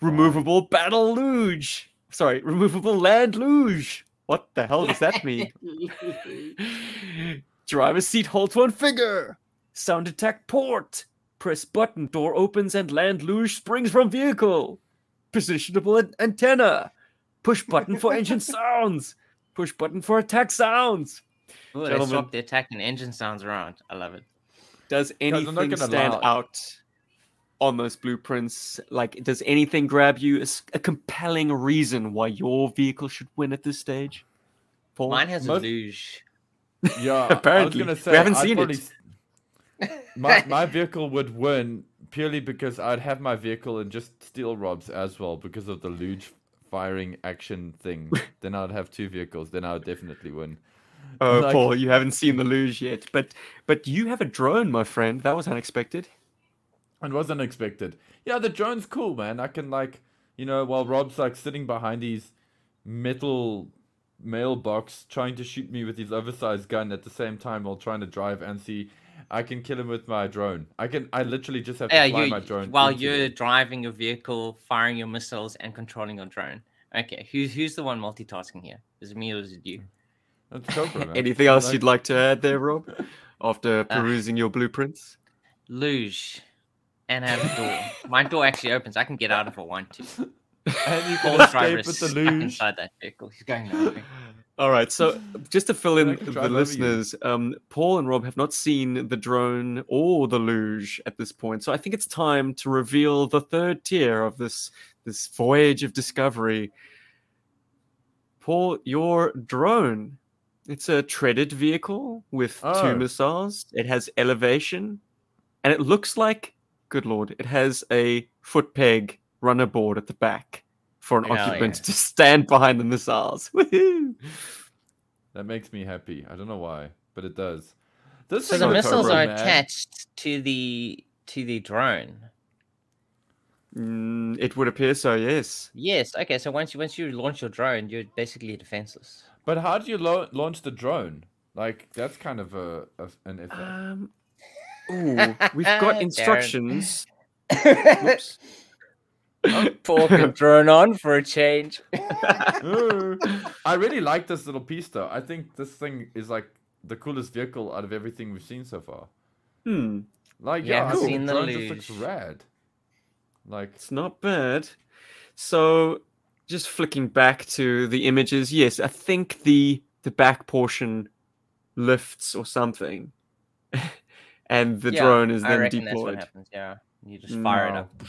Removable battle luge. Sorry, removable land luge. What the hell does that mean? Driver's seat holds one figure. Sound attack port. Press button, door opens and land luge springs from vehicle. Positionable an- antenna. Push button for engine sounds. Push button for attack sounds. Ooh, they Gentlemen. swapped the attack and engine sounds around. I love it. Does I'm not anything stand lie. out on those blueprints? Like, does anything grab you? A compelling reason why your vehicle should win at this stage? Paul? Mine has Most- a luge. Yeah, Apparently. I was We gonna say haven't I'd seen it. probably s- My my vehicle would win purely because I'd have my vehicle and just steal Rob's as well because of the luge firing action thing. then I'd have two vehicles. Then I would definitely win. Oh, Like- Paul, you haven't seen the luge yet, but but you have a drone, my friend. That was unexpected. It was unexpected. Yeah, the drone's cool, man. I can like, you know, while Rob's like sitting behind his metal mailbox trying to shoot me with his oversized gun at the same time while trying to drive and see, I can kill him with my drone. I can. I literally just have to Yeah, fly you my drone while you're him. driving your vehicle, firing your missiles, and controlling your drone. Okay, who's who's the one multitasking here? Is it me or is it you? That's Cobra, man. Anything else Like- you'd like to add there, Rob? After Uh, perusing your blueprints? Luge, and I have a door. My door actually opens. I can get out if I want to. And you Paul's can escape with the luge. inside that vehicle. He's going nowhere. All right, so just to fill in the drive over you. listeners, um, Paul and Rob have not seen the drone or the luge at this point, so I think it's time to reveal the third tier of this this voyage of discovery. Paul, your drone. It's a treaded vehicle with Oh. two missiles. It has elevation, and it looks like, good lord, it has a foot peg runner board at the back for an Hell occupant yeah. to stand behind the missiles. Woohoo! That makes me happy. I don't know why, but it does. This So the missiles are man. attached to the to the drone. Mm, it would appear so, yes. Yes. Okay. So once you once you launch your drone, you're basically defenseless. But how do you lo- launch the drone? Like that's kind of a, a an effort. Um, ooh, we've got instructions. Oops. Paul can drone on for a change. I really like this little piece though. I think this thing is like the coolest vehicle out of everything we've seen so far. Hmm, Like You yeah, I haven't seen the the drone just looks rad. Like it's not bad. So, just flicking back to the images, yes, I think the the back portion lifts or something, and the Yeah, drone is I then reckon that's what deployed. happens. Yeah. You just fire it up.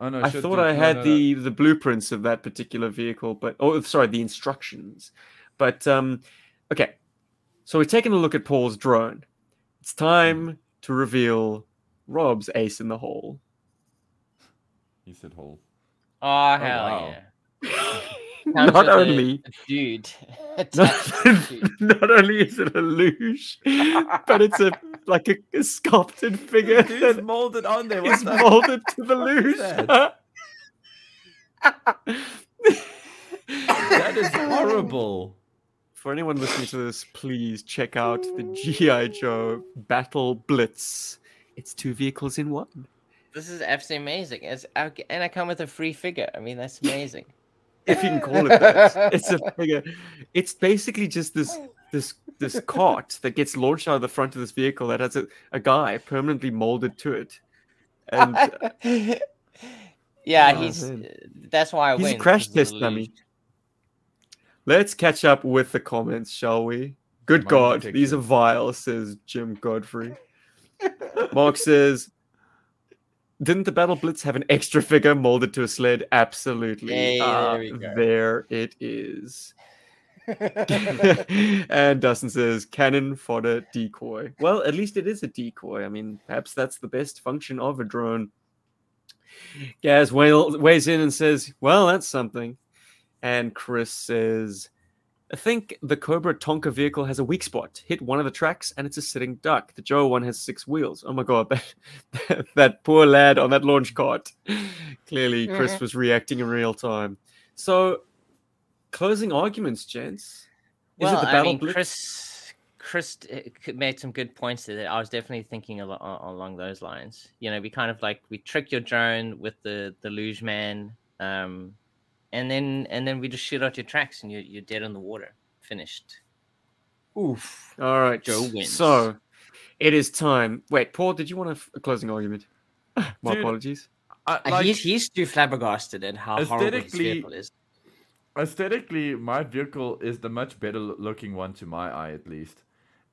Oh no, I thought do- I had no, no. the the blueprints of that particular vehicle, but oh, sorry, the instructions. But um, okay. So we're taking a look at Paul's drone. It's time to reveal Rob's ace in the hole. He said hole. Oh hell wow. yeah! Not only a dude. not, attached to the dude. not only is it a luge, but it's a like a, a sculpted figure Dude's that molded on there. Is the molded to the luge. that? That is horrible. For anyone listening to this, please check out the GI Joe Battle Blitz. It's two vehicles in one. This is absolutely amazing. It's, and I come with a free figure. I mean, that's amazing. If you can call it that. It's a figure. It's basically just this this this cart that gets launched out of the front of this vehicle that has a, a guy permanently molded to it. And yeah, Oh, he's. man. That's why I he's a win. crash 'cause of test dummy. let's catch up with the comments, shall we? Good Mind God, these are vile, says Jim Godfrey. Mark says, didn't the Battle Blitz have an extra figure molded to a sled? Absolutely. Yay, Ah, there we go. there it is. and Dustin says, cannon fodder decoy. Well, at least it is a decoy. I mean, perhaps that's the best function of a drone. Gaz weighs in and says, well, that's something. And Chris says, I think the Cobra Tonka vehicle has a weak spot. Hit one of the tracks and it's a sitting duck. The Joe one has six wheels. Oh my god, that, that poor lad on that launch cart. Clearly, Chris was reacting in real time. So, closing arguments, gents. Is well, it the I Battle mean, Blitz? Chris, Chris uh, made some good points there. I was definitely thinking a- along those lines. You know, we kind of like we trick your drone with the the luge man, um, and then and then we just shoot out your tracks and you you're dead in the water. Finished. Oof. All right, Joe wins. So, it is time. Wait, Paul, did you want a, f- a closing argument? My Dude, apologies. I, Uh, like, he's he's too flabbergasted at how horrible his Aesthetically- vehicle is. aesthetically, my vehicle is the much better looking one to my eye, at least.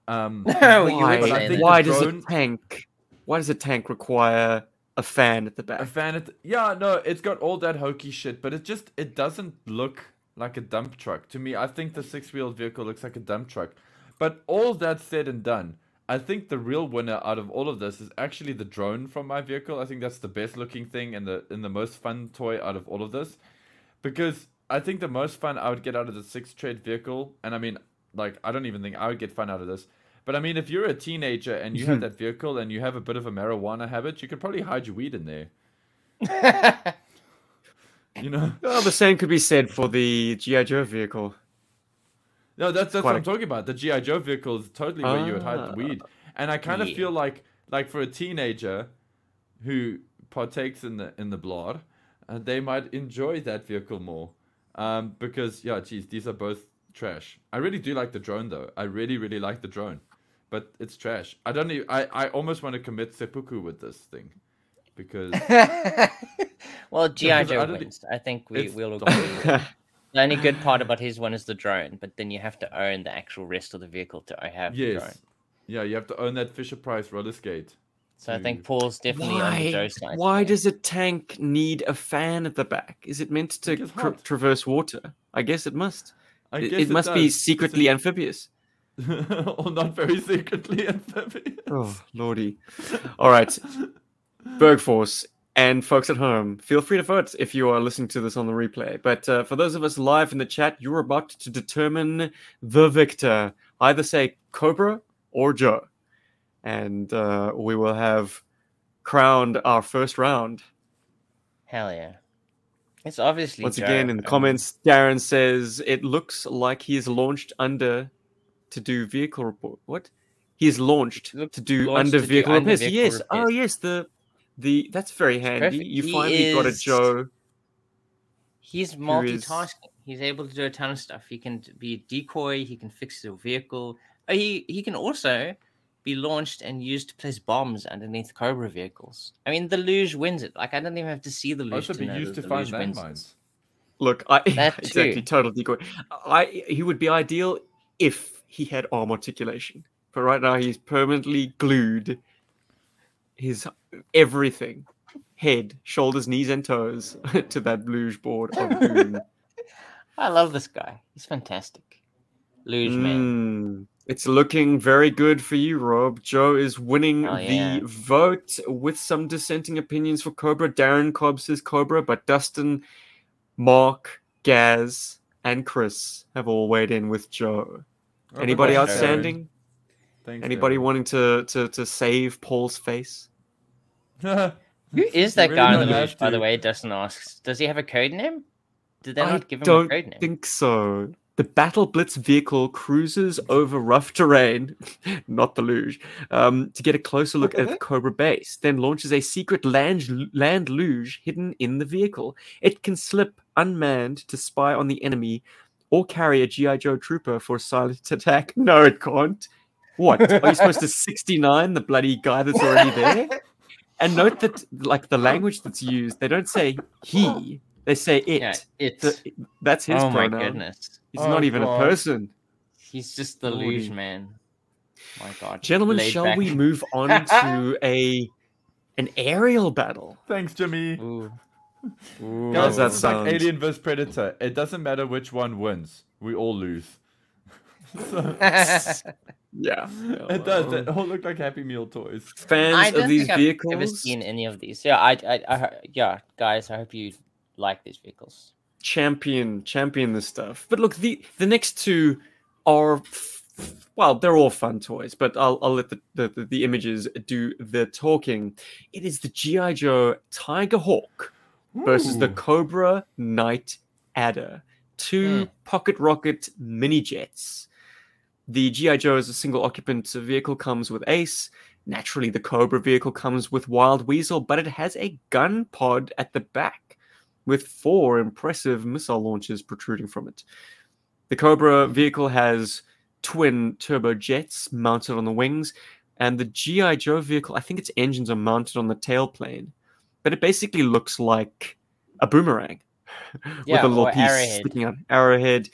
Um, Well, why but I say think that. why does a tank? Why does a tank require a fan at the back? a fan at the, yeah no it's got all that hokey shit but it just it doesn't look like a dump truck. To me i think the six-wheeled vehicle looks like a dump truck. But all that said and done i think the real winner out of all of this is actually the drone from my vehicle. I think that's the best looking thing and the and the most fun toy out of all of this. Because i think the most fun i would get out of the six tread vehicle and i mean like i don't even think i would get fun out of this but I mean, if you're a teenager and you have that vehicle and you have a bit of a marijuana habit, you could probably hide your weed in there. You know? Well, the same could be said for the GI Joe vehicle. No, that's that's Quite what a- I'm talking about. The GI Joe vehicle is totally where you would hide the Ah. weed, and I kind of feel like like for a teenager who partakes in the in the blood, uh, they might enjoy that vehicle more. Um, because yeah, geez, these are both trash. I really do like the drone though. I really really like the drone, but it's trash. I don't. Even, I I almost want to commit seppuku with this thing, because well, GI because I Joe don't thi- wins. I think we will dumb. agree. The only good part about his one is the drone, but then you have to own the actual rest of the vehicle to have the drone. yes, yeah, you have to own that Fisher Price roller skate. So I think Paul's definitely on the Joe Why? side. Why there. does a tank need a fan at the back? Is it meant to tra- traverse water? I guess it must. I It, guess it must be does. It's secretly a- amphibious. or not very secretly amphibious. Oh, lordy. All right. Bergforce and folks at home, feel free to vote if you are listening to this on the replay. But uh, for those of us live in the chat, you're about to determine the victor. Either say Cobra or Joe. And uh, we will have crowned our first round. Hell yeah! It's obviously Once Joe. again, in the comments, Darren says it looks like he is launched under to do vehicle report. What? He is launched to do launched under to do vehicle under repairs. vehicle yes. Oh, yes. The the that's very handy. perfect. You He finally got a is- Joe. He's is- multitasking. He's able to do a ton of stuff. He can be a decoy. He can fix the vehicle. Uh, He he can also be launched and used to place bombs underneath Cobra vehicles. I mean, the luge wins it. Like I don't even have to see the luge Also to be know used that to find wins landmines. Look, I That exactly too. total decoy. I he would be ideal if he had arm articulation. But right now he's permanently glued. His everything head, shoulders, knees, and toes to that luge board of doom. I love this guy. He's fantastic. Luge man. Mm, it's looking very good for you, Rob. Joe is winning Oh, the yeah. vote with some dissenting opinions for Cobra. Darren Cobb says Cobra, but Dustin, Mark, Gaz, and Chris have all weighed in with Joe. Anybody Darren. outstanding? Thanks, Anybody wanting to, to to save Paul's face? Who is that Really guy on the don't luge, have by the way? Dustin asks. Does he have a code name? Did they I not give him a code name? think so. The Battle Blitz vehicle cruises over rough terrain, not the luge, um, to get a closer look at the Cobra base, then launches a secret land, land luge hidden in the vehicle. It can slip unmanned to spy on the enemy or carry a G.I. Joe trooper for a silent attack. No, it can't. What? Are you supposed to 69 the bloody guy that's already there? And note that, like, the language that's used, they don't say he, they say it. Yeah, it's. The- that's his oh my goodness. He's Oh, not even God. a person. He's just the Lordy. luge man. My God. Gentlemen, Laid shall back. we move on to a an aerial battle? Thanks, Jimmy. Ooh. Ooh, Guys, how's that this is like? Alien vs Predator. It doesn't matter which one wins. We all lose. So- Yeah, it does. They all look like Happy Meal toys. Fans I of don't these think I've vehicles. ever seen any of these. Yeah, I, I, I, yeah, guys, I hope you like these vehicles. champion champion this stuff. But look, the the next two are f- well, they're all fun toys, but I'll I'll let the the, the, the images do the talking. It is the GI Joe Tiger Hawk versus the Cobra Night Adder, two Hmm. pocket rocket mini jets. The GI Joe as a single occupant vehicle comes with Ace. Naturally, the Cobra vehicle comes with Wild Weasel, but it has a gun pod at the back with four impressive missile launchers protruding from it. The Cobra vehicle has twin turbojets mounted on the wings, and the GI Joe vehicle, I think its engines are mounted on the tailplane, but it basically looks like a boomerang Yeah, with a little piece arrowhead. sticking out. Arrowhead.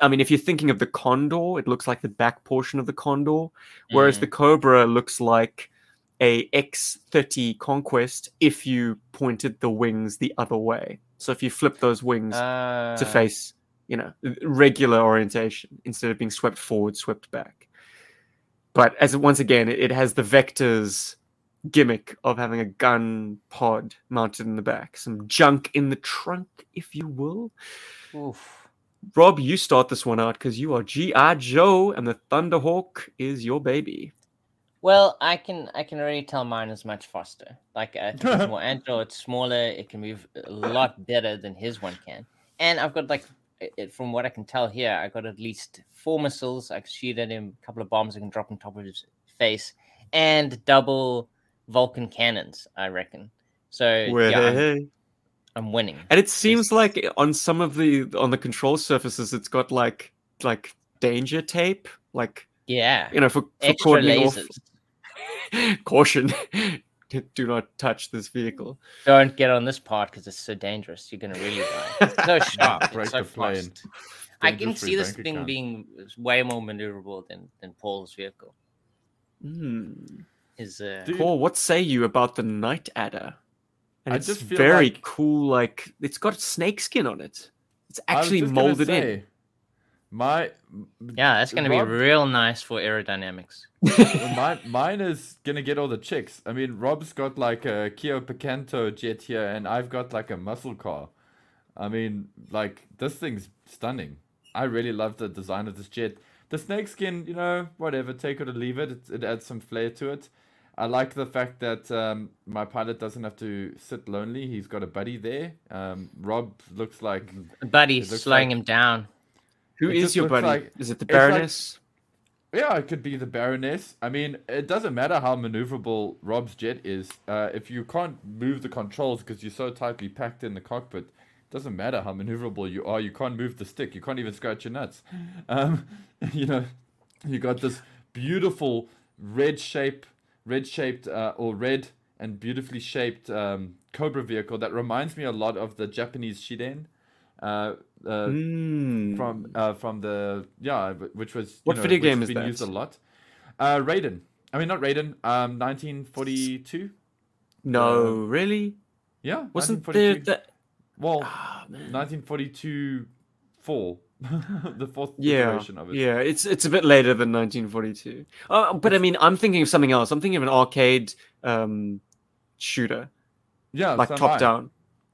I mean, if you're thinking of the Condor, it looks like the back portion of the Condor, whereas Mm. the Cobra looks like a X30 Conquest if you pointed the wings the other way. So if you flip those wings Uh, to face, you know, regular orientation instead of being swept forward, swept back. But as once again, it has the vectors gimmick of having a gun pod mounted in the back, some junk in the trunk, if you will. oof. Rob, you start this one out because you are G.I. Joe and the Thunderhawk is your baby. Well, I can I can already tell mine is much faster. Like uh, it's more agile, it's smaller, it can move a lot better than his one can. And I've got like it- from what I can tell here, I got at least four missiles. I can shoot at him, a couple of bombs I can drop on top of his face, and double Vulcan cannons. I reckon. So Where yeah, I'm. I'm winning. And it seems like on some of the on the control surfaces, it's got like like danger tape, like Yeah, you know for, for extra cordoning off. Caution: Do not touch this vehicle. Don't get on this part because it's so dangerous. You're gonna really die. It's so sharp. It's so the fast. I can see this thing account. being way more maneuverable than than Paul's vehicle. Hmm. His uh, Dude, Paul, what say you about the Night Adder? And I it's just feel very like- cool. Like it's got snake skin on it. It's actually just gonna molded in. My yeah, that's gonna Rob- be real nice for aerodynamics. mine, mine is gonna get all the chicks. I mean, Rob's got like a Kia Picanto jet here, and I've got like a muscle car. I mean, like this thing's stunning. I really love the design of this jet. The snakeskin, you know, whatever, take it or leave it. It, it adds some flair to it. I like the fact that um, my pilot doesn't have to sit lonely. He's got a buddy there. Um, Rob looks like Buddy, looks slowing like- him down. Who It is just your buddy? like- is it the it's like- Baroness? Yeah, it could be the Baroness. I mean, it doesn't matter how maneuverable Rob's jet is. Uh, if you can't move the controls because you're so tightly packed in the cockpit, it doesn't matter how maneuverable you are. You can't move the stick. You can't even scratch your nuts. Um, you know, you got this beautiful red shape, red shaped uh, or red and beautifully shaped um, Cobra vehicle that reminds me a lot of the Japanese Shiden. Uh, uh, Mm. from uh, from the yeah, which was you What know, video game has is been that? used a lot. Uh, Raiden. I mean, not Raiden. Um, 1942. no, really? Yeah, Wasn't there that? Well, Ah, man. 1942 4. the fourth Yeah, iteration of it. yeah, it's it's a bit later than 1942. Uh, but I mean, I'm thinking of something else. I'm thinking of an arcade um, shooter, Yeah, like top I. down.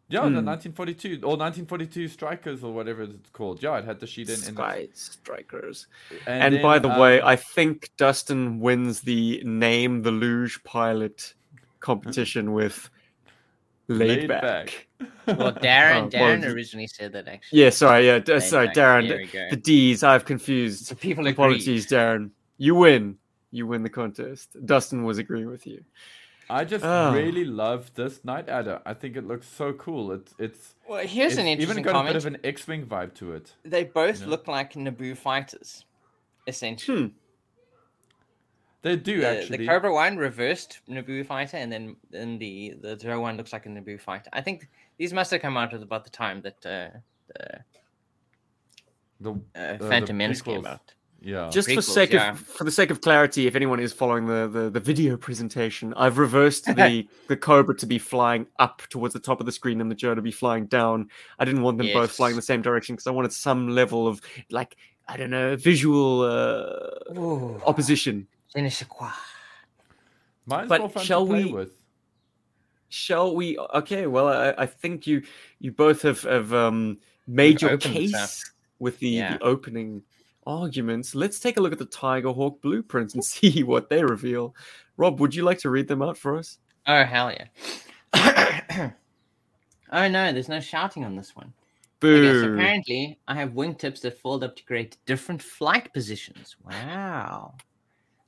Yeah, the Hmm. 1942 or 1942 Strikers or whatever it's called. Yeah, it had the Shiden. in Sky Strikers. the, And, by then, the way, um, I think Dustin wins the name the luge pilot competition with laid, Laid back. Back. Well, Darren, Oh, Darren apologies. originally said that actually. Yeah, sorry, yeah, d- sorry, back, Darren. The, we go. the D's, I've confused. So people agree. Apologies, Darren. You win. You win the contest. Dustin was agreeing with you. I just Oh. really love this Night Adder. I think it looks so cool. It's it's, Well, here's it's an interesting even got comment. a bit of an X-wing vibe to it. They both you know? look like Naboo fighters, essentially. Hmm. They do the, actually. the Cobra one reversed Naboo fighter, and then then the the Zero one looks like a Naboo fighter. I think these must have come out at about the time that uh, the the, uh, the Phantom Menace came out. yeah. Just for sake yeah. of for the sake of clarity, if anyone is following the, the, the video presentation, I've reversed the the Cobra to be flying up towards the top of the screen and the Joe to be flying down. I didn't want them both flying the same direction because I wanted some level of like I don't know visual uh, opposition. Je ne sais quoi. Mine's but more fun shall to play we- with. Shall we? Okay, well, I, I think you you both have have um, made your opened this up. case with the, Yeah. the opening arguments. Let's take a look at the Tiger Hawk blueprints and see what they reveal. Rob, would you like to read them out for us? Oh hell yeah! oh no, there's no shouting on this one. Boo! Okay, so apparently I have wingtips that fold up to create different flight positions. Wow.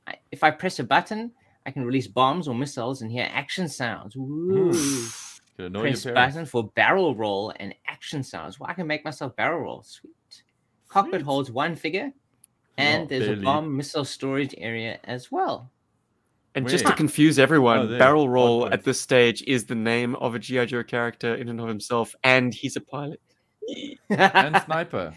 I, if I press a button, I can release bombs or missiles and hear action sounds. Woo. Press button for barrel roll and action sounds. Well, I can make myself barrel roll. Sweet. Cockpit Sweet. holds one figure, and Oh, there's barely. a bomb missile storage area as well. and just to confuse everyone, Oh, Barrel Roll at this stage is the name of a G.I. Joe character in and of himself, and he's a pilot. and sniper.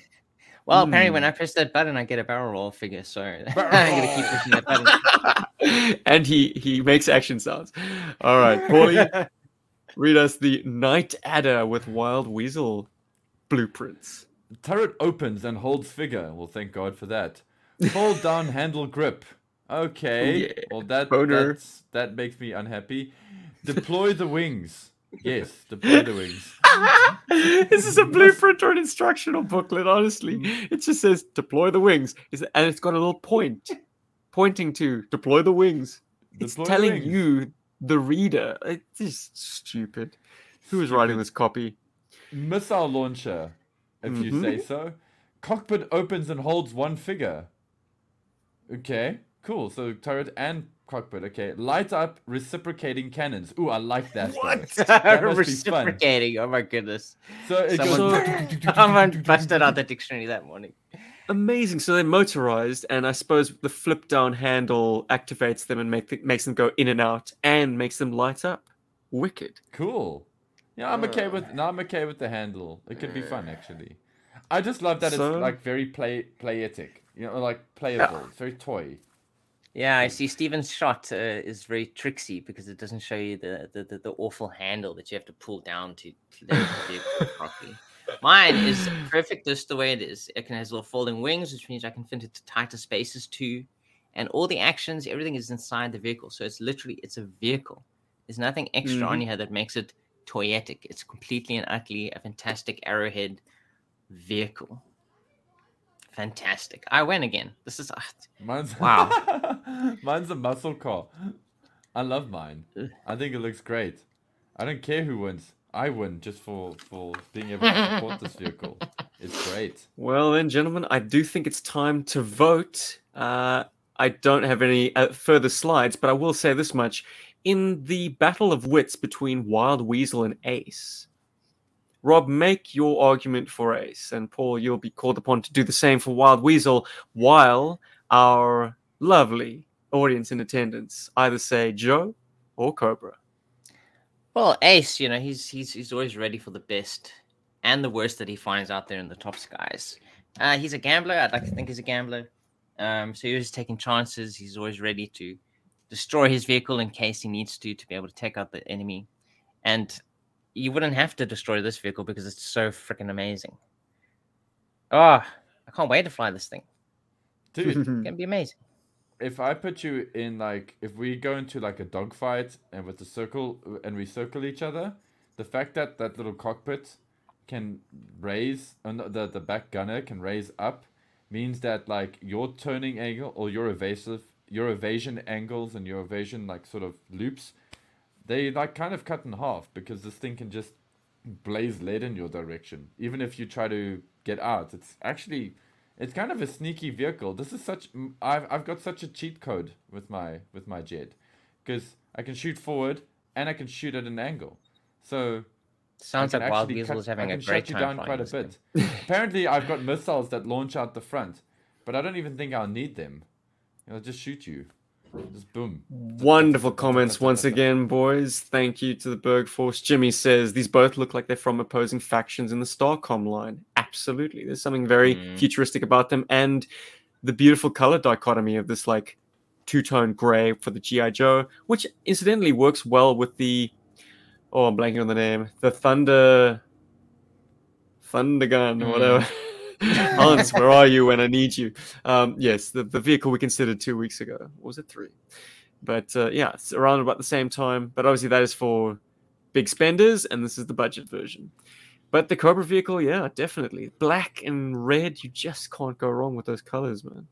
Well, apparently, when Hmm. I press that button, I get a barrel roll figure. So I'm gonna keep pushing that button. and he he makes action sounds. All right, Paulie, read us the Night Adder with Wild Weasel blueprints. Turret opens and holds figure. Well, thank God for that. Fold down handle grip. Okay. yeah. Well, that Boner. that's, that makes me unhappy. Deploy the wings. Yes, deploy the wings. this is a blueprint or an instructional booklet. Honestly, it just says deploy the wings, and it's got a little point pointing to deploy the wings. It's Deploy telling wings. you, the reader. It's just stupid. Who is writing this copy? Missile launcher, if you say Mhm. so. Cockpit opens and holds one figure. Okay, cool. So turret and cockpit. Okay, light up reciprocating cannons. Ooh, I like that. What? That must be fun. Reciprocating. Oh my goodness. So it Someone, goes. someone busted out the dictionary that morning. Amazing. So they're motorized, and I suppose the flip down handle activates them and make th- makes them go in and out, and makes them light up. Wicked. Cool. Yeah, I'm okay with. No, I'm okay with the handle. It could be fun actually. I just love that So- it's like very play playetic. You know, like playable. It's very toy. Yeah, I see. Steven's shot uh, is very tricksy because it doesn't show you the, the, the, the awful handle that you have to pull down to, to the vehicle properly. Mine is perfect just the way it is. It can has little folding wings, which means I can fit it to tighter spaces too. And all the actions, everything is inside the vehicle. So it's literally it's a vehicle. There's nothing extra on here that makes it toyetic. It's completely and utterly a fantastic arrowhead vehicle. Fantastic. I win again. This is ah, Mine's Wow. mine's a muscle car. I love mine. I think it looks great. I don't care who wins. I win just for for being able to support this vehicle. It's great. Well, then, gentlemen, I do think it's time to vote. Uh, I don't have any uh, further slides, but I will say this much. In the battle of wits between Wild Weasel and Ace, Rob, make your argument for Ace, and Paul, you'll be called upon to do the same for Wild Weasel, while our lovely audience in attendance either say Joe or Cobra. Well, Ace, you know, he's he's he's always ready for the best and the worst that he finds out there in the top skies. Uh, he's a gambler. I'd like to think he's a gambler. Um, so he's taking chances. He's always ready to destroy his vehicle in case he needs to to be able to take out the enemy. And you wouldn't have to destroy this vehicle because it's so freaking amazing. Oh, I can't wait to fly this thing. Dude, It's gonna be amazing. if I put you in like if we go into like a dogfight and with the circle and we circle each other, the fact that that little cockpit can raise uh, and the the back gunner can raise up means that like your turning angle or your evasive your evasion angles and your evasion like sort of loops they like kind of cut in half because this thing can just blaze lead in your direction even if you try to get out it's actually it's kind of a sneaky vehicle. This is such I've I've got such a cheat code with my with my jet because I can shoot forward and I can shoot at an angle. So Sounds like Wild Weasel is having I a can great shut you time down quite a bit. Apparently, I've got missiles that launch out the front, but I don't even think I'll need them. I'll just shoot you. Just boom. Wonderful comments once again, boys. Thank you to the Berg Force. Jimmy says these both look like they're from opposing factions in the Starcom line. Absolutely. There's something very Mm. futuristic about them. And the beautiful color dichotomy of this like two-tone gray for the G.I. Joe, which incidentally works well with the oh, I'm blanking on the name. The Thunder Thunder Gun or Mm. whatever. Hans, where are you when I need you? Um, yes, the, the vehicle we considered two weeks ago. Was it three? But uh, yeah, it's around about the same time. But obviously, that is for big spenders, and this is the budget version. But the Cobra vehicle, yeah, definitely. Black and red, you just can't go wrong with those colors, man.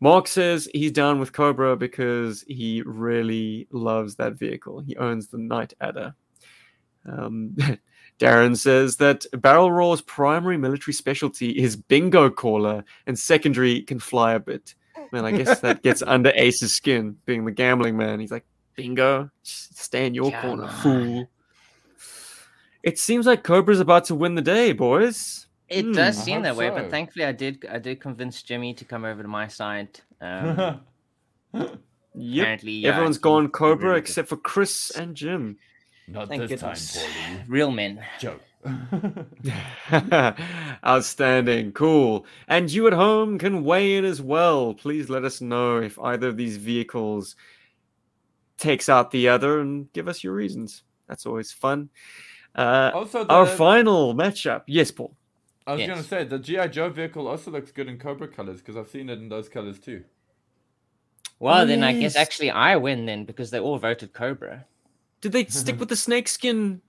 Mark says he's down with Cobra because he really loves that vehicle. He owns the Night Adder. Um, Darren says that Barrel Roll's primary military specialty is bingo caller, and secondary can fly a bit. Man, I guess that gets under Ace's skin, being the gambling man. He's like, bingo, stay in your Come corner, on. fool. It seems like Cobra's about to win the day, boys. It Hmm, does seem that way, so. but thankfully I did I did convince Jimmy to come over to my side. Um, Yep. apparently, yeah, Everyone's gone Cobra really except for Chris and Jim. Not Thank this goodness. time, Paulie. real men. Joke. Outstanding. Cool. And you at home can weigh in as well. Please let us know if either of these vehicles takes out the other and give us your reasons. That's always fun. Uh, also, the, our final matchup. Yes, Paul. I was Yes. gonna say the GI Joe vehicle also looks good in Cobra colors because I've seen it in those colors too. Well, Oh, then I guess actually I win then because they all voted Cobra. Did they stick with the snakeskin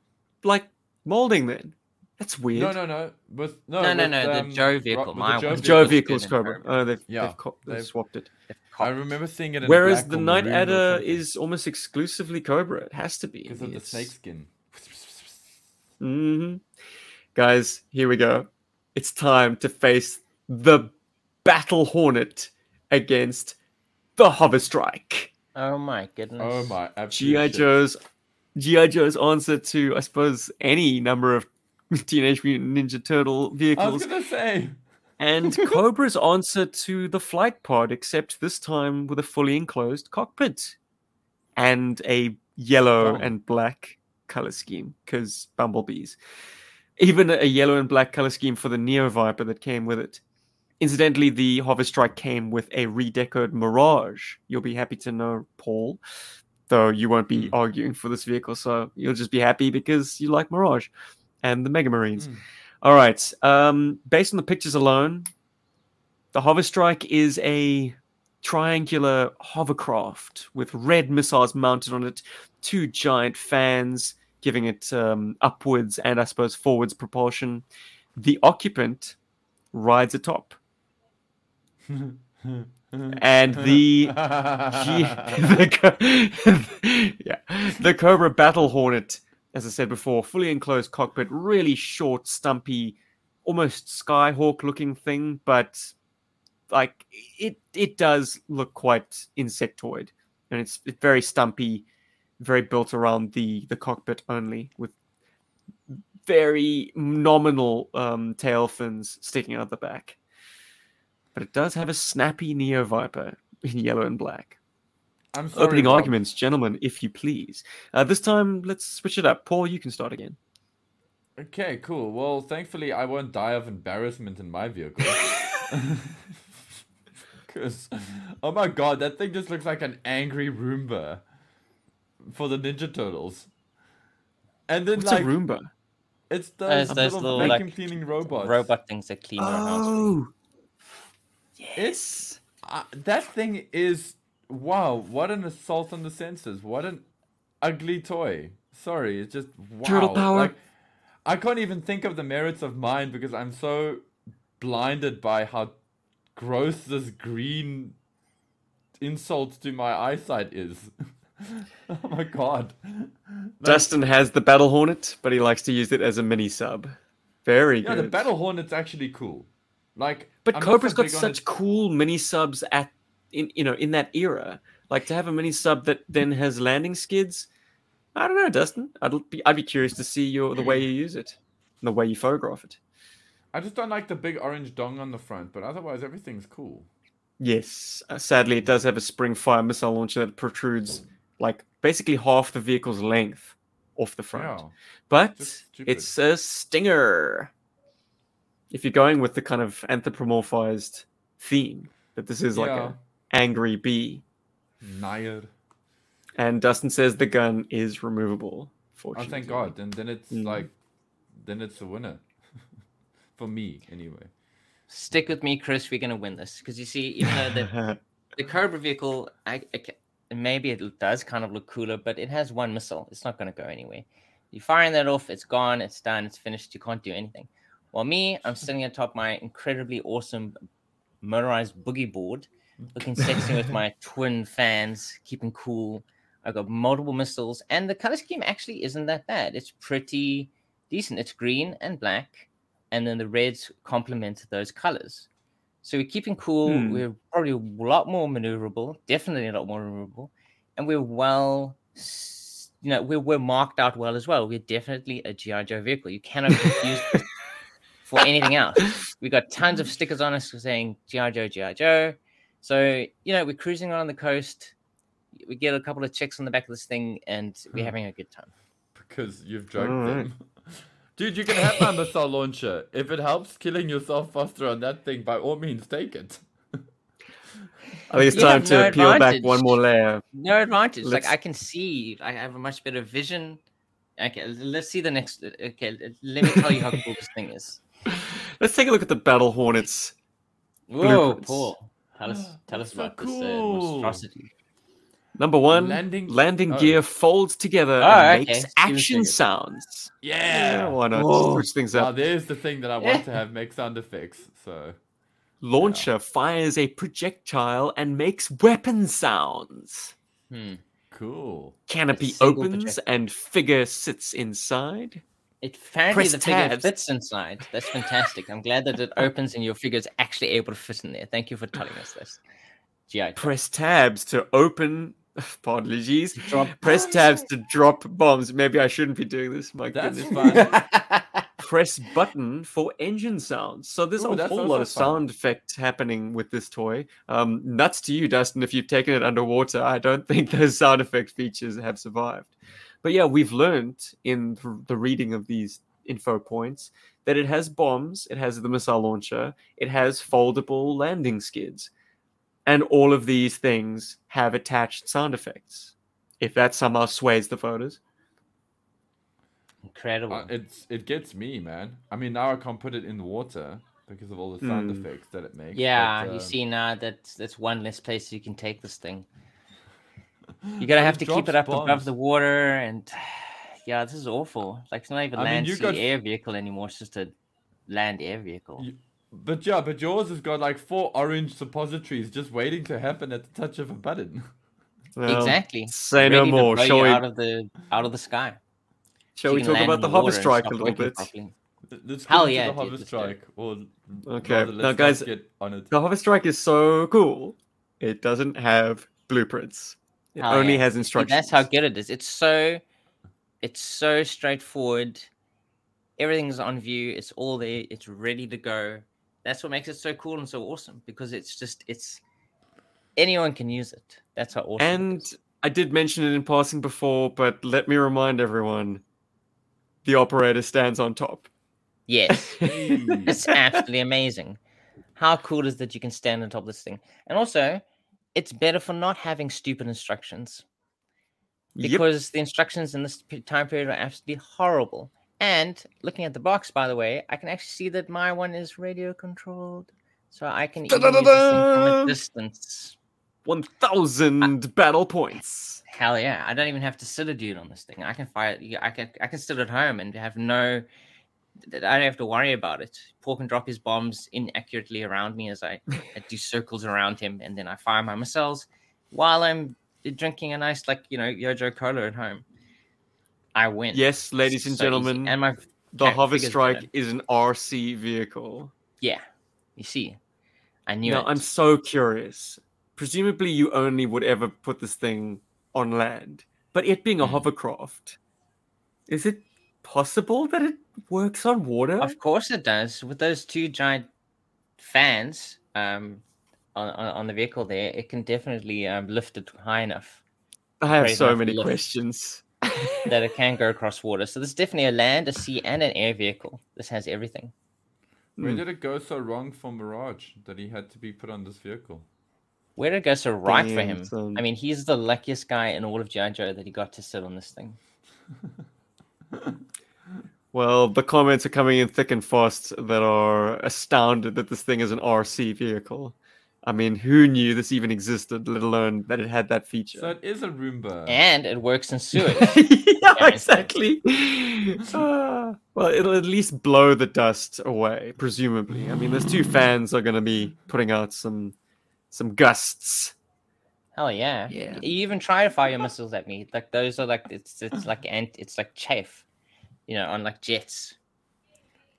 like molding then? That's weird. No, no, no. With no, No, no, with, no, the um, Joe vehicle, with my the Joe. The Joe Vehicle's vehicle's good in Cobra. Cobra. Oh, they've, Yeah, they've, co- they've they've- swapped it. I remember seeing it. In Whereas black the Night Adder is almost exclusively Cobra. It has to be. because of the It's- snake skin. hmm Guys, here we go. It's time to face the Battle Hornet against the Hover Strike. Oh my goodness. Oh my! absolute GI. Joe's GI Joe's answer to, I suppose, any number of Teenage Mutant Ninja Turtle I was vehicles, gonna say. and Cobra's answer to the flight pod, except this time with a fully enclosed cockpit and a yellow Oh. and black color scheme, because bumblebees. Even a yellow and black color scheme for the Neo Viper that came with it. Incidentally, the Hover Strike came with a redecoed Mirage. You'll be happy to know, Paul, though you won't be Hmm. arguing for this vehicle, so you'll just be happy because you like Mirage and the Mega Marines. Hmm. All right. Um, based on the pictures alone, the Hover Strike is a triangular hovercraft with red missiles mounted on it, two giant fans giving it um, upwards and I suppose forwards propulsion. The occupant rides atop, and the G- the Co- yeah, the Cobra Battle Hornet, as I said before, fully enclosed cockpit, really short, stumpy, almost Skyhawk looking thing, but like it it does look quite insectoid, and it's, it's very stumpy, very built around the the cockpit only, with very nominal um, tail fins sticking out the back. But it does have a snappy Neo Viper in yellow and black. I'm sorry, Opening Rob. arguments, gentlemen, if you please. Uh, this time, let's switch it up. Paul, you can start again. Okay, cool. Well, thankfully, I won't die of embarrassment in my vehicle. Because, oh my god, that thing just looks like an angry Roomba for the Ninja Turtles. and then What's like a Roomba? it's Those- those, those little, little, like, cleaning robots. Robot things that clean your house. For you. It's uh, that thing is wow! What an assault on the senses! What an ugly toy. Sorry, it's just wow. Turtle power. Like I can't even think of the merits of mine because I'm so blinded by how gross this green insult to my eyesight is. oh my god. Dustin has the Battle Hornet, but he likes to use it as a mini sub. Very Yeah, good. the Battle Hornet's actually cool. Like, But I'm Cobra's got such it- cool mini subs at in you know in that era. Like to have a mini sub that then has landing skids. I don't know, Dustin. I'd be I'd be curious to see your the way you use it, and the way you photograph it. I just don't like the big orange dong on the front, but otherwise everything's cool. Yes, uh, sadly, it does have a spring fire missile launcher that protrudes like basically half the vehicle's length off the front. Yeah. But it's a stinger. If you're going with the kind of anthropomorphized theme, that this is like Yeah. a angry bee. Nair. And Dustin says the gun is removable. Oh, thank God. Then then it's Mm. like, then it's a winner. For me, anyway. Stick with me, Chris. We're gonna win this because you see, even though the the Cobra vehicle, I, I maybe it does kind of look cooler, but it has one missile. It's not going to go anywhere. You're firing that off, it's gone, it's done, it's finished. You can't do anything. While me, I'm sitting atop my incredibly awesome motorized boogie board, looking sexy with my twin fans, keeping cool. I've got multiple missiles, and the color scheme actually isn't that bad. It's pretty decent. It's green and black, and then the reds complement those colors. So we're keeping cool. Hmm. We're probably a lot more maneuverable, definitely a lot more maneuverable, and we're well, you know, we're, we're marked out well as well. We're definitely a GI Joe vehicle. You cannot confuse us for anything else. We got tons of stickers on us saying GI Joe, GI Joe. So you know, we're cruising around the coast. We get a couple of chicks on the back of this thing, and we're Hmm. having a good time. Because you've drugged Alright. them. Dude, you can have my missile launcher. If it helps killing yourself faster on that thing, by all means, take it. I think it's You time to no peel back one more layer. No advantage. Let's- Like I can see, I have a much better vision. Okay, let's see the next. Okay, let me tell you how cool this thing is. Let's take a look at the Battle Hornets. Whoa, Blueprints. Paul, tell us, tell us That's so about this uh, monstrosity. Number one, Landing- landing, oh. gear folds together Oh, and okay. makes action sounds. Yeah. why not? Whoa. Switch things Now up. there's the thing that I want to have make sound effects. So Launcher fires a projectile and makes weapon sounds. Hmm. cool. Canopy opens projectile. and figure sits inside. It apparently Press the figure fits inside. That's fantastic. I'm glad that it opens and your figure is actually able to fit in there. Thank you for telling us this. GI. Press tabs to open. Apologies. Drop Press bombs. tabs to drop bombs. Maybe I shouldn't be doing this. My That's goodness. Press button for engine sounds. So there's Ooh, a whole lot of fun. sound effects happening with this toy. Um, nuts to you, Dustin, if you've taken it underwater. I don't think those sound effect features have survived. But yeah, we've learned in the reading of these info points that it has bombs, it has the missile launcher, it has foldable landing skids. And all of these things have attached sound effects. If that somehow sways the voters. Incredible. Uh, it's it gets me, man. I mean, now I can't put it in the water because of all the sound Hmm. effects that it makes. yeah, but, you um, see now that's that's one less place you can take this thing. You're gonna have to keep it up above the water, and yeah, this is awful. Like it's not even I land you sea got- air vehicle anymore. It's just a land air vehicle. You- But yeah, but yours has got like four orange suppositories just waiting to happen at the touch of a button. Well, exactly. Say no Ready to more. blow Shall we, out of the out of the sky. shall So we talk about the hover strike a little bit? properly. Let's Hell yeah, the hover let's do it. strike. Or Okay, rather, now guys, get on it. The hover strike is so cool. It doesn't have blueprints. It Hell only yeah. has instructions. That's how good it is. It's so, it's so straightforward. Everything's on view. It's all there. It's ready to go. That's what makes it so cool and so awesome because it's just it's anyone can use it. That's how awesome. And. I did mention it in passing before, but let me remind everyone: the operator stands on top. yes, it's absolutely amazing. How cool is that you can stand on top of this thing? And also, it's better for not having stupid instructions. Yep. because the instructions in this time period are absolutely horrible. And looking at the box, by the way, I can actually see that my one is radio controlled, so I can even use this from a distance. 1000 battle points. Hell yeah! I don't even have to sit a dude on this thing. I can fire. I can. I can sit at home and have no. I don't have to worry about it. Paul can drop his bombs inaccurately around me as I, I do circles around him, and then I fire my missiles while I'm drinking a nice, like you know, Yojo Cola at home. I win. Yes, ladies and So easy. gentlemen, and my the Hover Strike is an RC vehicle. yeah, you see, I knew Now, it. I'm so curious. Presumably, you only would ever put this thing on land, but it being a Hmm. hovercraft, is it possible that it works on water? Of course it does. With those two giant fans um, on, on, on the vehicle there, it can definitely um, lift it high enough I have so many questions. that it can go across water. So this is definitely a land, a sea, and an air vehicle. This has everything. Where Hmm. did it go so wrong for Mirage that he had to be put on this vehicle? Where did it go so right for him? son. I mean, he's the luckiest guy in all of G.I. Joe that he got to sit on this thing. Well, the comments are coming in thick and fast that are astounded that this thing is an RC vehicle. I mean, who knew this even existed, let alone that it had that feature? So it is a Roomba. And it works in sewage. yeah, Yeah, exactly. Ah, well, it'll at least blow the dust away, presumably. I mean, those two fans are going to be putting out some some gusts. Hell yeah. Yeah. You even try to fire your missiles at me. Like those are like it's it's like ant it's like chaff. You know, on like jets.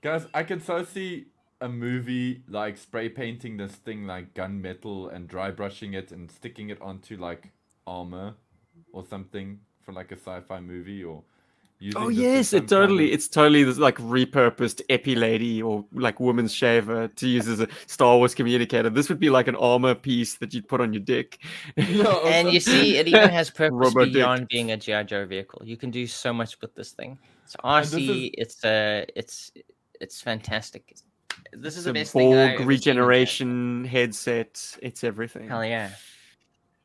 Guys, I can so see a movie like spray painting this thing like gunmetal and dry brushing it and sticking it onto like armor or something for like a sci-fi movie or using Oh yes, some it totally. kind of- It's totally this like repurposed Epilady or like woman's shaver to use as a Star Wars communicator. This would be like an armor piece that you'd put on your dick. And you see, it even has purpose Robo dick. beyond being a GI Joe vehicle. You can do so much with this thing. It's this is- It's uh, it's it's fantastic. This is the a best thing. I've Borg ever seen in regeneration headset. It's everything. Hell yeah!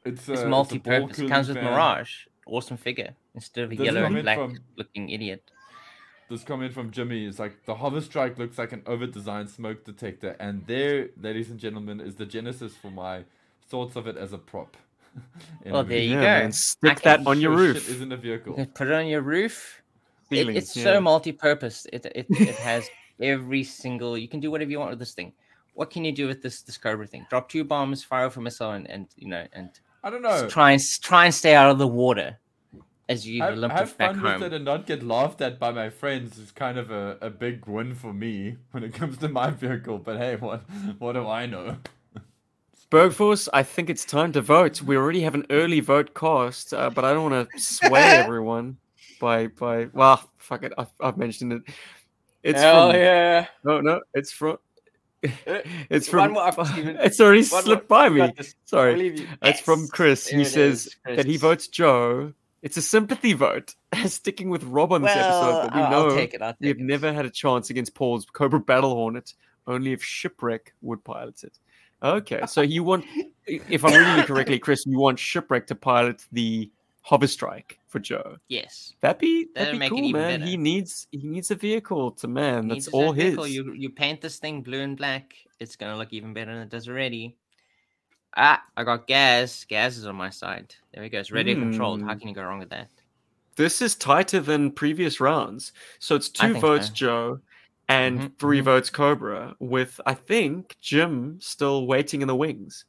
It's, It's uh, it's a multi-purpose. It comes with fan. Mirage. Awesome figure instead of a Does it yellow and black from- looking idiot. This comment from Jimmy is like the hover strike looks like an over-designed smoke detector, and there, ladies and gentlemen, is the genesis for my thoughts of it as a prop. in Well, there you yeah, go. man, stick can that on your roof. isn't a vehicle. You put it on your roof. It- it's yeah. so multi-purpose. It, it it has every single. You can do whatever you want with this thing. What can you do with this this Cobra thing? Drop two bombs, fire off a missile, and, and you know, and I don't know. try and try and stay out of the water as you have, have back fun home. with it and not get laughed at by my friends is kind of a, a big win for me when it comes to my vehicle. But hey, what what do I know? Bergforce, I think it's time to vote. We already have an early vote cast, uh, but I don't want to sway everyone by by. Well, fuck it, I've, I've mentioned it. It's from yeah! no, no, it's from. Uh, it's from. more. It's already slipped more. by me. got this. I Sorry, you. it's from Chris. There He says is, that he votes Joe. It's a sympathy vote, sticking with Rob on this Well, episode. But we I'll, know I'll take it. I'll take we have it. never had a chance against Paul's Cobra Battle Hornet. Only if Shipwreck would pilot it. Okay, so you want, if I'm reading it correctly, Chris, you want Shipwreck to pilot the Hover Strike for Joe. Yes. That'd be That'd that'd be make it cool, man. better. He needs he needs a vehicle to man. Needs That's all his. vehicle. You you paint this thing blue and black. It's gonna look even better than it does already. Ah, I got Gaz. Gaz is on my side. There he goes. Radio controlled. How Hmm. can you go wrong with that? This is tighter than previous rounds. So it's two votes so. Joe and Mhm, 3 mhm. votes Cobra, with I think Jim still waiting in the wings.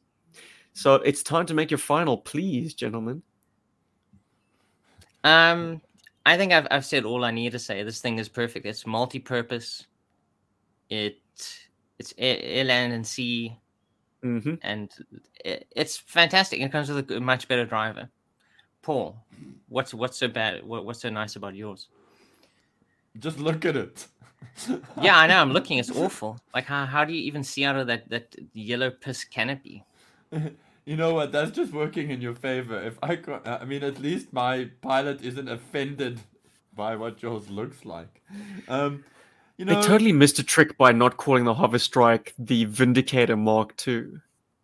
So it's time to make your final, please, gentlemen. Um, I think I've I've said all I need to say. This thing is perfect. It's multi-purpose. It it's air, air, land, and sea, hmm and it, it's fantastic. It comes with a much better driver. Paul, what's what's so bad? What, what's so nice about yours? Just look at it. Yeah, I know. I'm looking. It's awful. Like, how how do you even see out of that that yellow piss canopy? You know what? That's just working in your favor. If I, I mean, at least my pilot isn't offended by what yours looks like. Um, you know, They totally missed a trick by not calling the Hover Strike the Vindicator Mark II.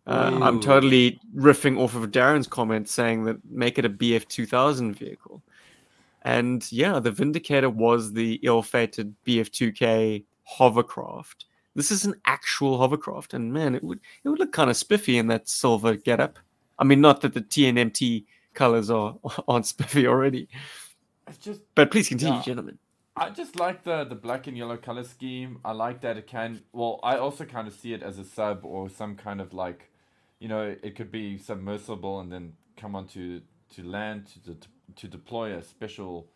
Uh, I'm totally riffing off of Darren's comment saying that make it a BF 2000 vehicle. And yeah, the Vindicator was the ill-fated BF2K hovercraft. This is an actual hovercraft, and man, it would it would look kind of spiffy in that silver getup. I mean, not that the TNMT colors are aren't spiffy already, It's just but please continue, Yeah. gentlemen. I just like the the black and yellow color scheme. I like that it can. Well, I also kind of see it as a sub or some kind of like, you know, it could be submersible and then come onto to land to de- to deploy a special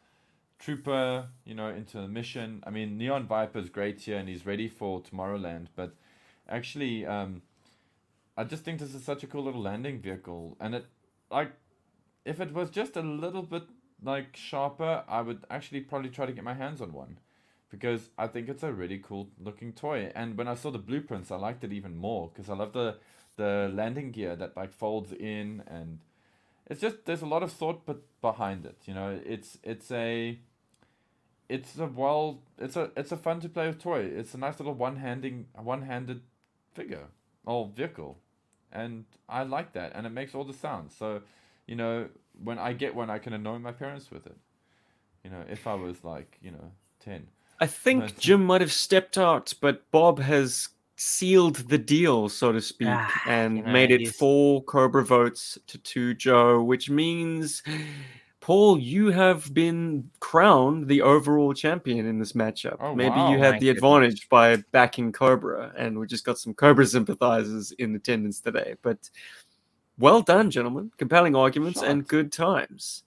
trooper, you know, into a mission. I mean, Neon Viper is great here and he's ready for Tomorrowland, but actually, um, I just think this is such a cool little landing vehicle, and it like if it was just a little bit like sharper, I would actually probably try to get my hands on one because I think it's a really cool looking toy. And when I saw the blueprints, I liked it even more because I love the the landing gear that like folds in and it's just there's a lot of thought but behind it. You know, it's it's a it's a well it's a it's a fun to play with toy. It's a nice little one handing one handed figure or vehicle. And I like that and it makes all the sounds. So, you know, when I get one I can annoy my parents with it. You know, if I was like, you know, ten. I think Right. Jim might have stepped out, but Bob has sealed the deal, so to speak, Ah, and you know, made it four Cobra votes to two Joe, which means, Paul, you have been crowned the overall champion in this matchup. Oh, Maybe wow. you had My the goodness. advantage by backing Cobra, and we just got some Cobra sympathizers in attendance today. But well done, gentlemen. Compelling arguments and good times.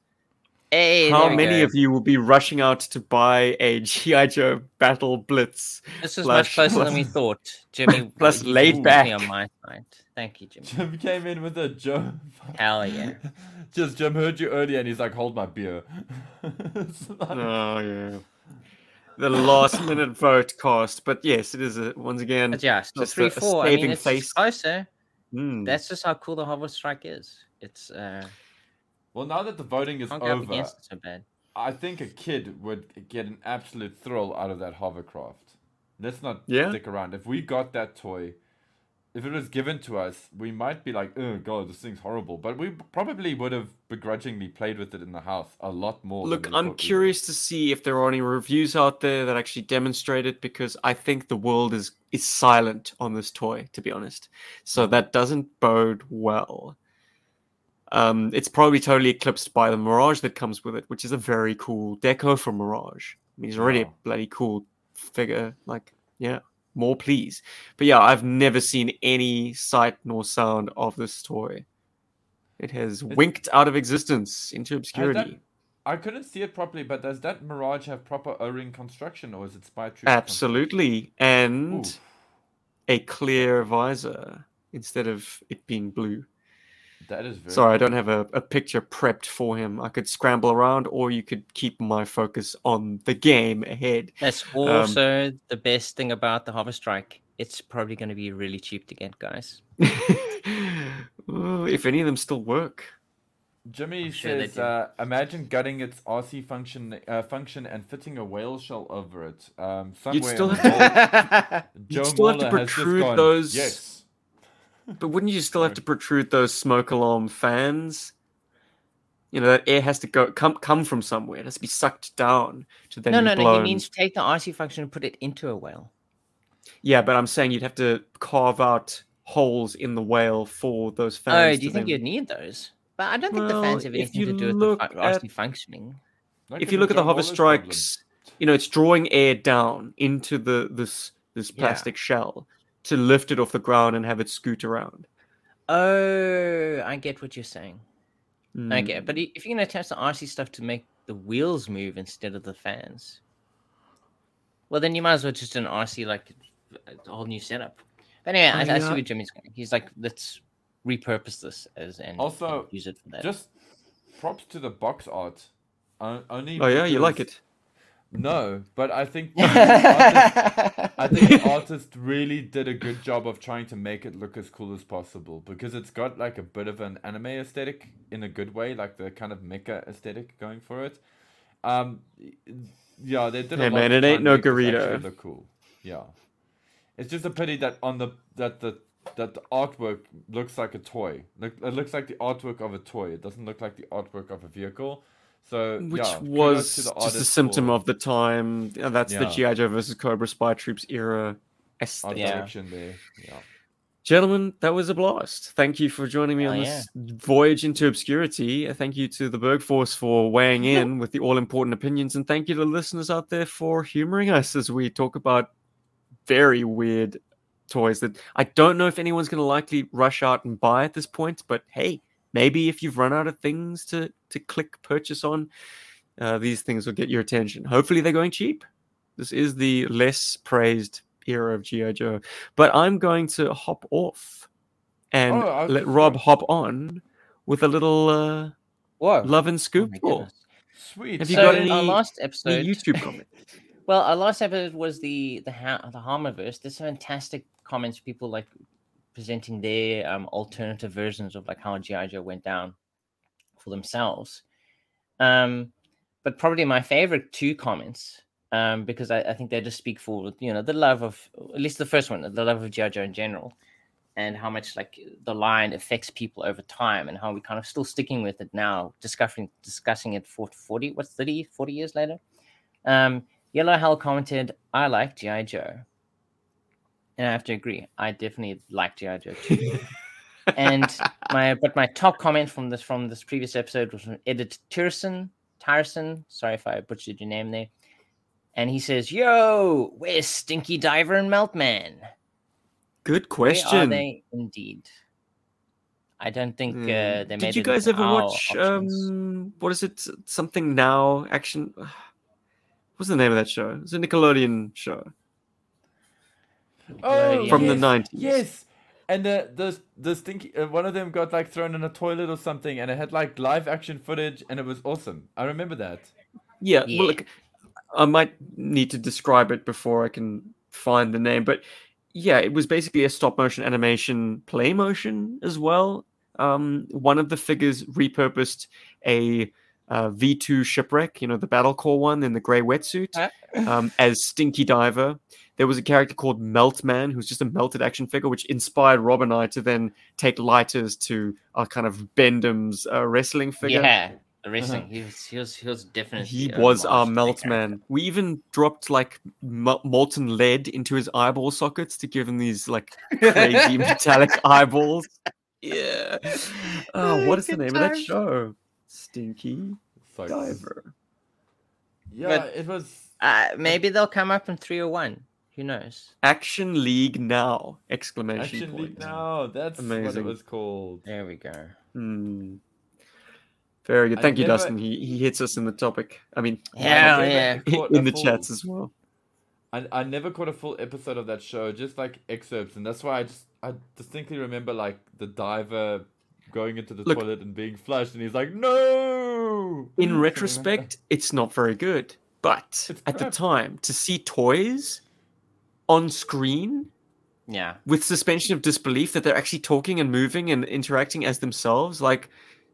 Hey, How many go. of you will be rushing out to buy a GI Joe Battle Blitz? This is Flash much closer than we thought. Jimmy, plus he's laid back. on my side. Thank you, Jim. Jim came in with a Jim. Hell yeah. Just Jim heard you earlier and he's like, hold my beer. Like- Oh yeah. The last minute vote cost, but yes, it is a, once again. But yeah, still Just three a four. I mean, saving it's face. closer. mm, That's just how cool the hover strike is. It's uh, well, now that the voting is can't go up over, against it so bad. I think a kid would get an absolute thrill out of that hovercraft. Let's not Yeah. stick around. If we got that toy, if it was given to us, we might be like, "Oh God, this thing's horrible," but we probably would have begrudgingly played with it in the house a lot more. Look, I'm thought we would. curious to see if there are any reviews out there that actually demonstrate it because I think the world is is silent on this toy, to be honest. So that doesn't bode well. Um, it's probably totally eclipsed by the Mirage that comes with it, which is a very cool deco for Mirage. I mean, he's already Wow. a bloody cool figure. Like, yeah, more please. But yeah, I've never seen any sight nor sound of this toy. It has winked out of existence into obscurity. I couldn't see it properly, but does that Mirage have proper O-ring construction, or is it spy troop? Absolutely. And Ooh. a clear visor instead of it being blue. That is very. Sorry, I don't have a, a picture prepped for him. I could scramble around, or you could keep my focus on the game ahead. That's Um, also the best thing about the hover strike. It's probably going to be really cheap to get, guys. If any of them still work. Jimmy sure they says, do. uh, "Imagine gutting its RC function uh, function and fitting a whale shell over it. Um, somewhere You'd still in have to, world- you'd still have to Mauler has just protrude gone, those. Yes, But wouldn't you still have to protrude those smoke alarm fans? You know that air has to go come come from somewhere. It has to be sucked down to then no, be no, blown. no. He means take the RC function and put it into a whale. Yeah, but I'm saying you'd have to carve out holes in the whale for those oh, fans. Oh, do you think then- you'd need those? But I don't think the fans have if anything to do with look the fu- at- RC functioning. If you look at the hover Mauler's problem. strikes, you know it's drawing air down into the this this Yeah. plastic shell to lift it off the ground and have it scoot around. Oh, I get what you're saying. I get Mm. it. But if you're going to attach the RC stuff to make the wheels move instead of the fans, well, then you might as well just do an RC like a whole new setup. But anyway, Oh, I, I see yeah. where Jimmy's going. He's like, let's repurpose this as and, and Also, use it for that. Just props to the box art. O- only. Oh yeah, you like because- it? No, but I think the artist, I think the artist really did a good job of trying to make it look as cool as possible because it's got like a bit of an anime aesthetic in a good way, like the kind of mecha aesthetic going for it. Um, yeah, they did. a Hey, lot man, to it ain't no make this actually Garrido. Look cool. Yeah, it's just a pity that on the that the that the artwork looks like a toy. Look, it looks like the artwork of a toy. It doesn't look like the artwork of a vehicle. So which yeah, was just a symptom for of the time. That's the GI Joe versus Cobra Spy Troops era aesthetic. Yeah. there. Yeah. Gentlemen, that was a blast. Thank you for joining me Oh, on yeah. this voyage into obscurity. Thank you to the Berg Force for weighing in with the all important opinions. And thank you to the listeners out there for humoring us as we talk about very weird toys that I don't know if anyone's going to likely rush out and buy at this point. But hey, maybe if you've run out of things to, to click purchase on, uh, these things will get your attention. Hopefully, they're going cheap. This is the less praised era of G.I. Joe. But I'm going to hop off and Oh, I let Rob going- hop on with a little uh, Whoa. love and Oh scoop. my ball. goodness. Sweet. Have you so got our any- last Any episode, YouTube comment. well, our last episode was the the ha- the Hamaverse. There's some fantastic comments, people like presenting their um, alternative versions of like how GI Joe went down for themselves. Um, but probably my favorite two comments, um, because I, I think they just speak for you know the love of at least the first one, the love of GI Joe in general, and how much like the line affects people over time, and how we kind of still sticking with it now, discussing discussing it for 40 what's 30 40 years later. Um, Yellow Hell commented, "I like GI Joe." And I have to agree. I definitely like GI Joe too. and my but my top comment from this from this previous episode was from Edit Tyrson. Tyrson. Sorry if I butchered your name there. And he says, Yo, where's Stinky Diver and Meltman? Good Where are question. they indeed? I don't think Hmm. uh, they made Did you guys ever watch options. um what is it? Something now action What's the name of that show? It's a Nickelodeon show Oh, from the 90s. Yes. And the the the stinky uh, one of them got like thrown in a toilet or something, and it had like live action footage, and it was awesome. I remember that. Yeah, Yeah. well, look, I might need to describe it before I can find the name, but yeah, it was basically a stop motion animation play motion as well. Um, one of the figures repurposed a uh, V2 shipwreck, you know, the battle core one in the gray wetsuit, um, as Stinky Diver. There was a character called Meltman, who's just a melted action figure, which inspired Rob and I to then take lighters to our kind of Bendham's uh, wrestling figure. Yeah, the wrestling. He was he was he was definitely He a was our monster melt man. We even dropped like mo- molten lead into his eyeball sockets to give him these like crazy metallic eyeballs. Yeah. Oh, what is the Good name of that show? Stinky So, Diver. yeah, But- it was. Uh, maybe they'll come up in 301. Who knows? Action League now! Exclamation Action point. League now. That's what it was called. There we go. Hmm. Very good. I Thank you, never- Dustin. He he hits us in the topic. I mean, Hell never yeah. caught in the full- chats as well. I, I never caught a full episode of that show, just like excerpts, and that's why I just I distinctly remember like the diver going into the Look- toilet and being flushed, and he's like, "No!" in retrospect, it's not very good. But It's at the time, to see toys on screen Yeah. with suspension of disbelief that they're actually talking and moving and interacting as themselves, like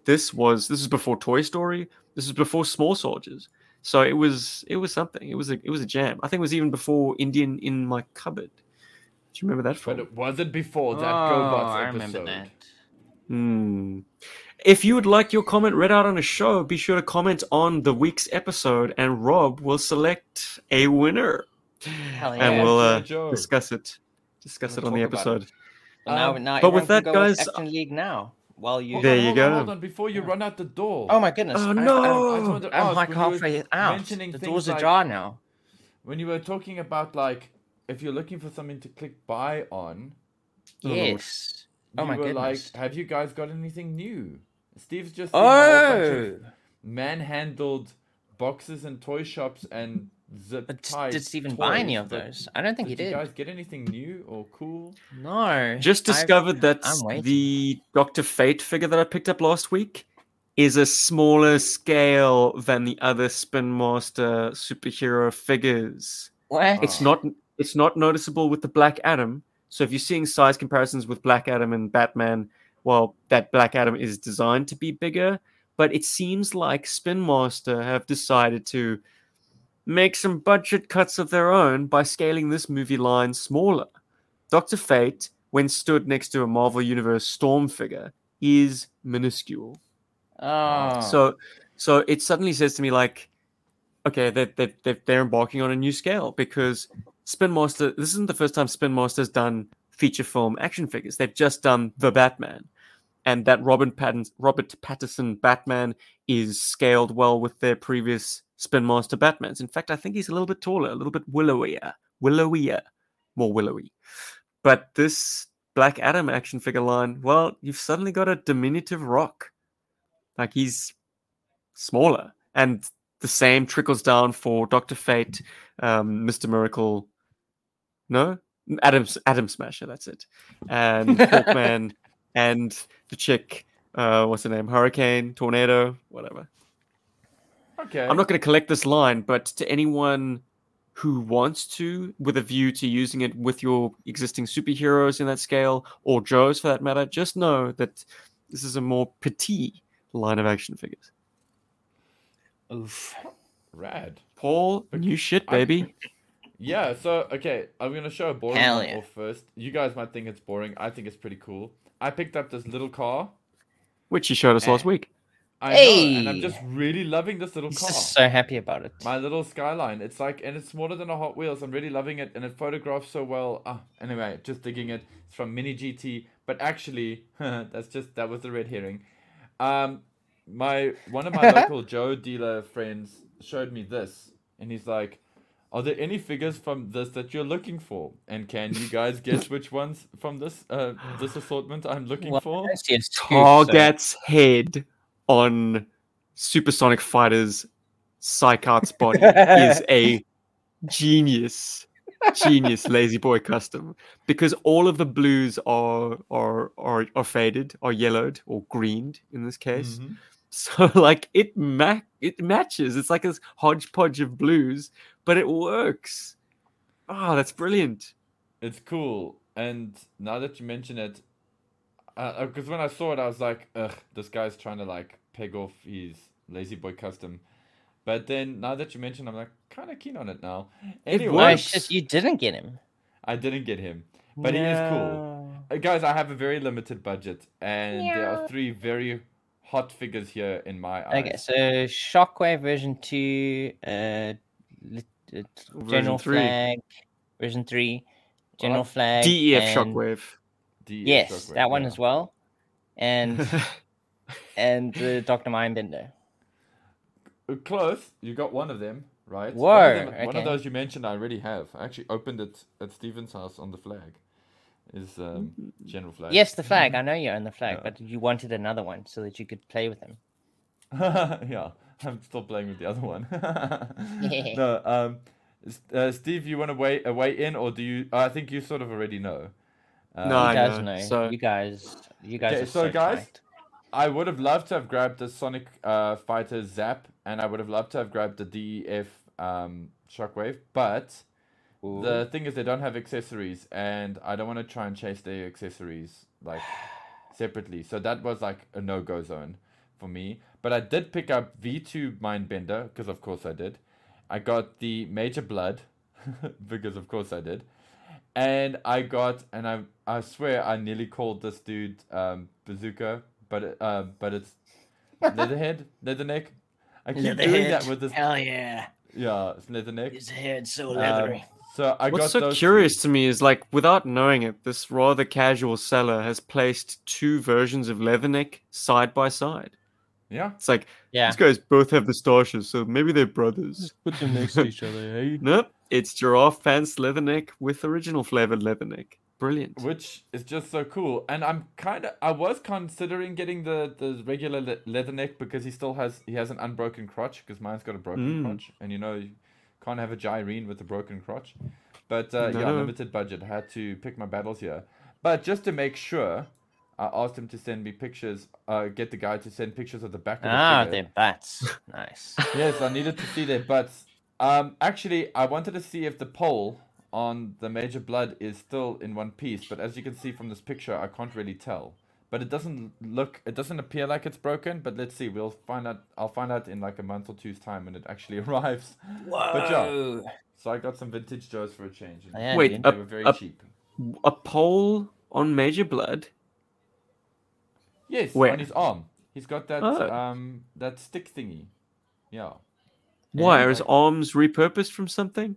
this was this is before Toy Story. This is before Small Soldiers. So it was it was something. It was a it was a jam. I think it was even before Indian in my cupboard. Do you remember that but film? it wasn't before that oh, GoBots I episode. remember that. Hmm. If you would like your comment read out on a show, be sure to comment on the week's episode, and Rob will select a winner, Hell and we'll uh, discuss it. Discuss We'll it on the episode. it. Now, Um, now but with that, go with guys, Action League now. While you. Hold There on, you hold on, go. hold on, before you run out the door. Oh my goodness. Oh, no. I, I just wanted to I'm like when you were halfway out. The things door's like- ajar now. When you were talking about like if you're looking for something to click buy on, Lord. Yes. Oh you my were goodness. like, have you guys got anything new? Steve's just seen a whole bunch of Oh. manhandled boxes and toy shops and zip But tied. did Steven buy any of but those? I don't think he Did you did. guys get anything new or cool? No. Just I've- discovered that the Doctor Fate figure that I picked up last week is a smaller scale than the other Spin Master superhero figures. What? It's not it's not noticeable with the Black Adam. So if you're seeing size comparisons with Black Adam and Batman, well, that Black Adam is designed to be bigger, but it seems like Spin Master have decided to make some budget cuts of their own by scaling this movie line smaller. Doctor Fate, when stood next to a Marvel Universe Storm figure, is minuscule. Oh. So So it suddenly says to me like, okay, they they they they're embarking on a new scale because Spin Master. This isn't the first time Spin Master's done feature film action figures. They've just done the Batman, and that Robin Pattinson, Robert Pattinson Batman is scaled well with their previous Spin Master Batmans. In fact, I think he's a little bit taller, a little bit willowier, willowier, more willowy. But this Black Adam action figure line, well, you've suddenly got a diminutive rock. Like he's smaller. And the same trickles down for Doctor Fate, um, Mister Miracle. No, Adam's Atom Smasher. That's it. And Hawkman and the chick. Uh, what's her name? Hurricane, Tornado, whatever. Okay. I'm not going to collect this line, but to anyone who wants to, with a view to using it with your existing superheroes in that scale, or Joes for that matter, just know that this is a more petite line of action figures. Oof. Rad. Paul, new shit, I'm- baby. Yeah, so okay, I'm gonna show a boring Hell yeah. first. You guys might think it's boring. I think it's pretty cool. I picked up this little car. Which you showed us last Eh. week. I know, and I'm just really loving this little He's car. just so happy about it. My little skyline. It's like, and it's smaller than a Hot Wheels. I'm really loving it, and it photographs so well. Ah, anyway, just digging it. It's from Mini GT, but actually, that's just that was the red herring. Um, my one of my local Joe dealer friends showed me this, and he's like, "Are there any figures from this that you're looking for? And can you guys guess which ones from this uh this assortment I'm looking Well, for?" I see a scoop, so- Target's head on Supersonic Fighter's Psyche-Out's body is a genius, genius lazy boy custom because all of the blues are are are, are faded, are yellowed or greened in this case. Mhm. So like it ma- it matches. It's like this hodgepodge of blues, but it works. Oh, that's brilliant. It's cool, and now that you mention it, because when I saw it, I was like, "Ugh, this guy's trying to like peg off his lazy boy custom." But then now that you mention, I'm like kind of keen on it now. It Anyway, Oh, works. you didn't get him. I didn't get him, but he is cool. Uh, guys, I have a very limited budget, and there are three very hot figures here in my eyes. Okay, so Shockwave version 2, uh, lit- uh, Version General three. Flag, version 3, General What? Flag. DEF and- Shockwave. DEF Yes, Shockwave, that one yeah. as well. And and the Dr. Mindbender. Uh, Close. You got one of them, right? Whoa, One of, them- one of those you mentioned, I already have. I actually opened it at Steven's house on the flag. Is um, general flag. Yes, the flag. I know you own the flag, Yeah. but you wanted another one so that you could play with him. yeah, I'm still playing with the other one. no, um, uh, Steve, you want to weigh uh, weigh in, or do you? I think you sort of already know. Um, No, you I guys know, know. so- You guys, you guys Okay, are so so, guys, tight. I would have loved to have grabbed the Sonic uh, Fighter Zap, and I would have loved to have grabbed the DEF um, Shockwave, but the thing is they don't have accessories, and I don't want to try and chase their accessories like separately. So that was like a no go zone for me. But I did pick up V2 Mindbender because of course I did. I got the Major Bludd because of course I did. And I got and I I swear I nearly called this dude um, Bazooka, but it- uh, but it's Leatherhead, Leatherneck. I keep doing that with this. Hell yeah. Yeah, it's Leatherneck. His head's so Um, leathery. so I What's got so those curious two. to me is like, without knowing it, this rather casual seller has placed two versions of Leatherneck side by side. Yeah. It's like yeah. these guys both have moustaches, so maybe they're brothers. Put them next to each other, hey? Nope, it's giraffe pants Leatherneck with original flavored Leatherneck. Brilliant. which is just so cool. And I'm kind of I was considering getting the the regular le- leatherneck because he still has he has an unbroken crotch because mine's got a broken Mm. crotch, and you know you can't have a gyrene with a broken crotch. But uh, yeah, No. limited budget. I had to pick my battles here. But just to make sure, I asked him to send me pictures. Uh, get the guy to send pictures of the back of the Ah, figure. their butts. nice. Yes, I needed to see their butts. Um, actually, I wanted to see if the pole on the Major Bludd is still in one piece, but as you can see from this picture, I can't really tell. But it doesn't look, it doesn't appear like it's broken. But let's see, we'll find out. I'll find out in like a month or two's time when it actually arrives. But yeah. Whoa. So I got some vintage Joes for a change. and Yeah, Wait, dude. they a- were very a- cheap. A pole on Major Bludd. Yes, where? on his arm. He's got that Oh. um that stick thingy. Yeah. Why And, are his arms repurposed from something?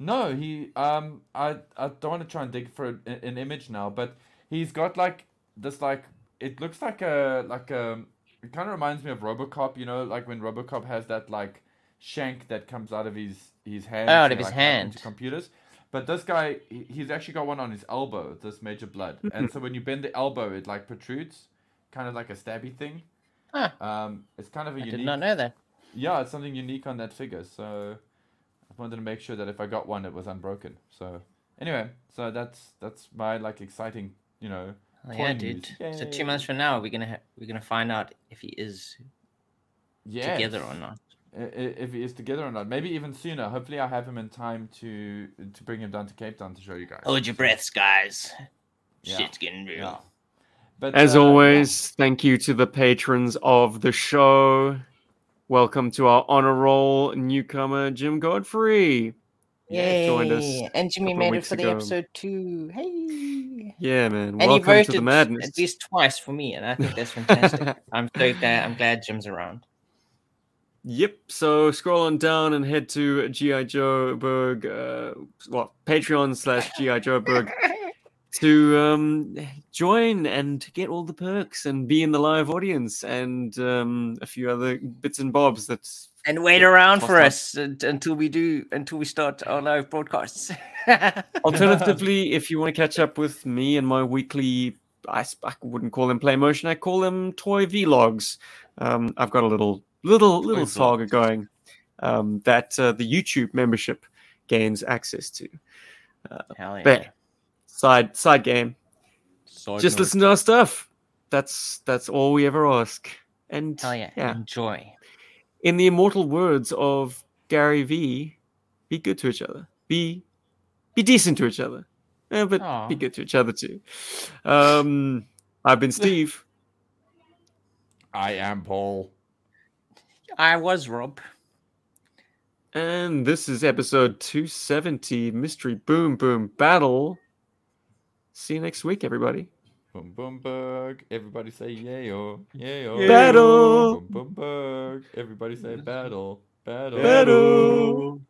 No, he um I I don't want to try and dig for an, an image now, but he's got like this like it looks like a like a it kind of reminds me of RoboCop, you know, like when RoboCop has that like shank that comes out of his his hand. Oh, out to, of his like, hack into hand. computers. But this guy, he- he's actually got one on his elbow. This Major Bludd, and so when you bend the elbow, it like protrudes, kind of like a stabby thing. Huh. Um, it's kind of a I unique. did not know that. Yeah, it's something unique on that figure. So I wanted to make sure that if I got one, it was unbroken. So anyway, so that's that's my like exciting, you know. Oh, toy yeah, news. dude. So two months from now, we're gonna ha- we're gonna find out if he is Yes. together or not. I- i- If he is together or not, maybe even sooner. Hopefully, I have him in time to to bring him down to Cape Town to show you guys. Hold your So, breaths, guys. Yeah. Shit's getting real. Yeah. But As uh, yeah. always, thank you to the patrons of the show. Welcome to our honor roll newcomer, Jim Godfrey. Yay! joined us and Jimmy made it for the ago. episode two. Hey! Yeah, man. And he Welcome voted to the madness. at least twice for me, and I think that's fantastic. I'm so glad. I'm glad Jim's around. Yep. So scroll on down and head to GI Joe Berg, uh, what Patreon slash GI Joe Berg to um, join and get all the perks and be in the live audience and um, a few other bits and bobs. That's and wait around for Toss us unt- until we do until we start our live broadcasts. alternatively, if you want to catch up with me and my weekly, I wouldn't call them play motion. I call them toy vlogs. Um, I've got a little little little vlog. saga going um, that uh, the YouTube membership gains access to. Hell yeah! But side side game. Side Just note. listen to our stuff. That's that's all we ever ask. And Hell yeah! yeah. Enjoy. in the immortal words of Gary V, be good to each other. Be be decent to each other. Eh, but Aw. be good to each other too. Um I've been Steve. I am Paul. I was Rob. and this is episode 270 Mystery Boom Boom Battle. See you next week, everybody. Boom boom bug. Everybody say yayo. Yayo. Battle. Boom boom bug. Everybody say battle. Battle. Battle.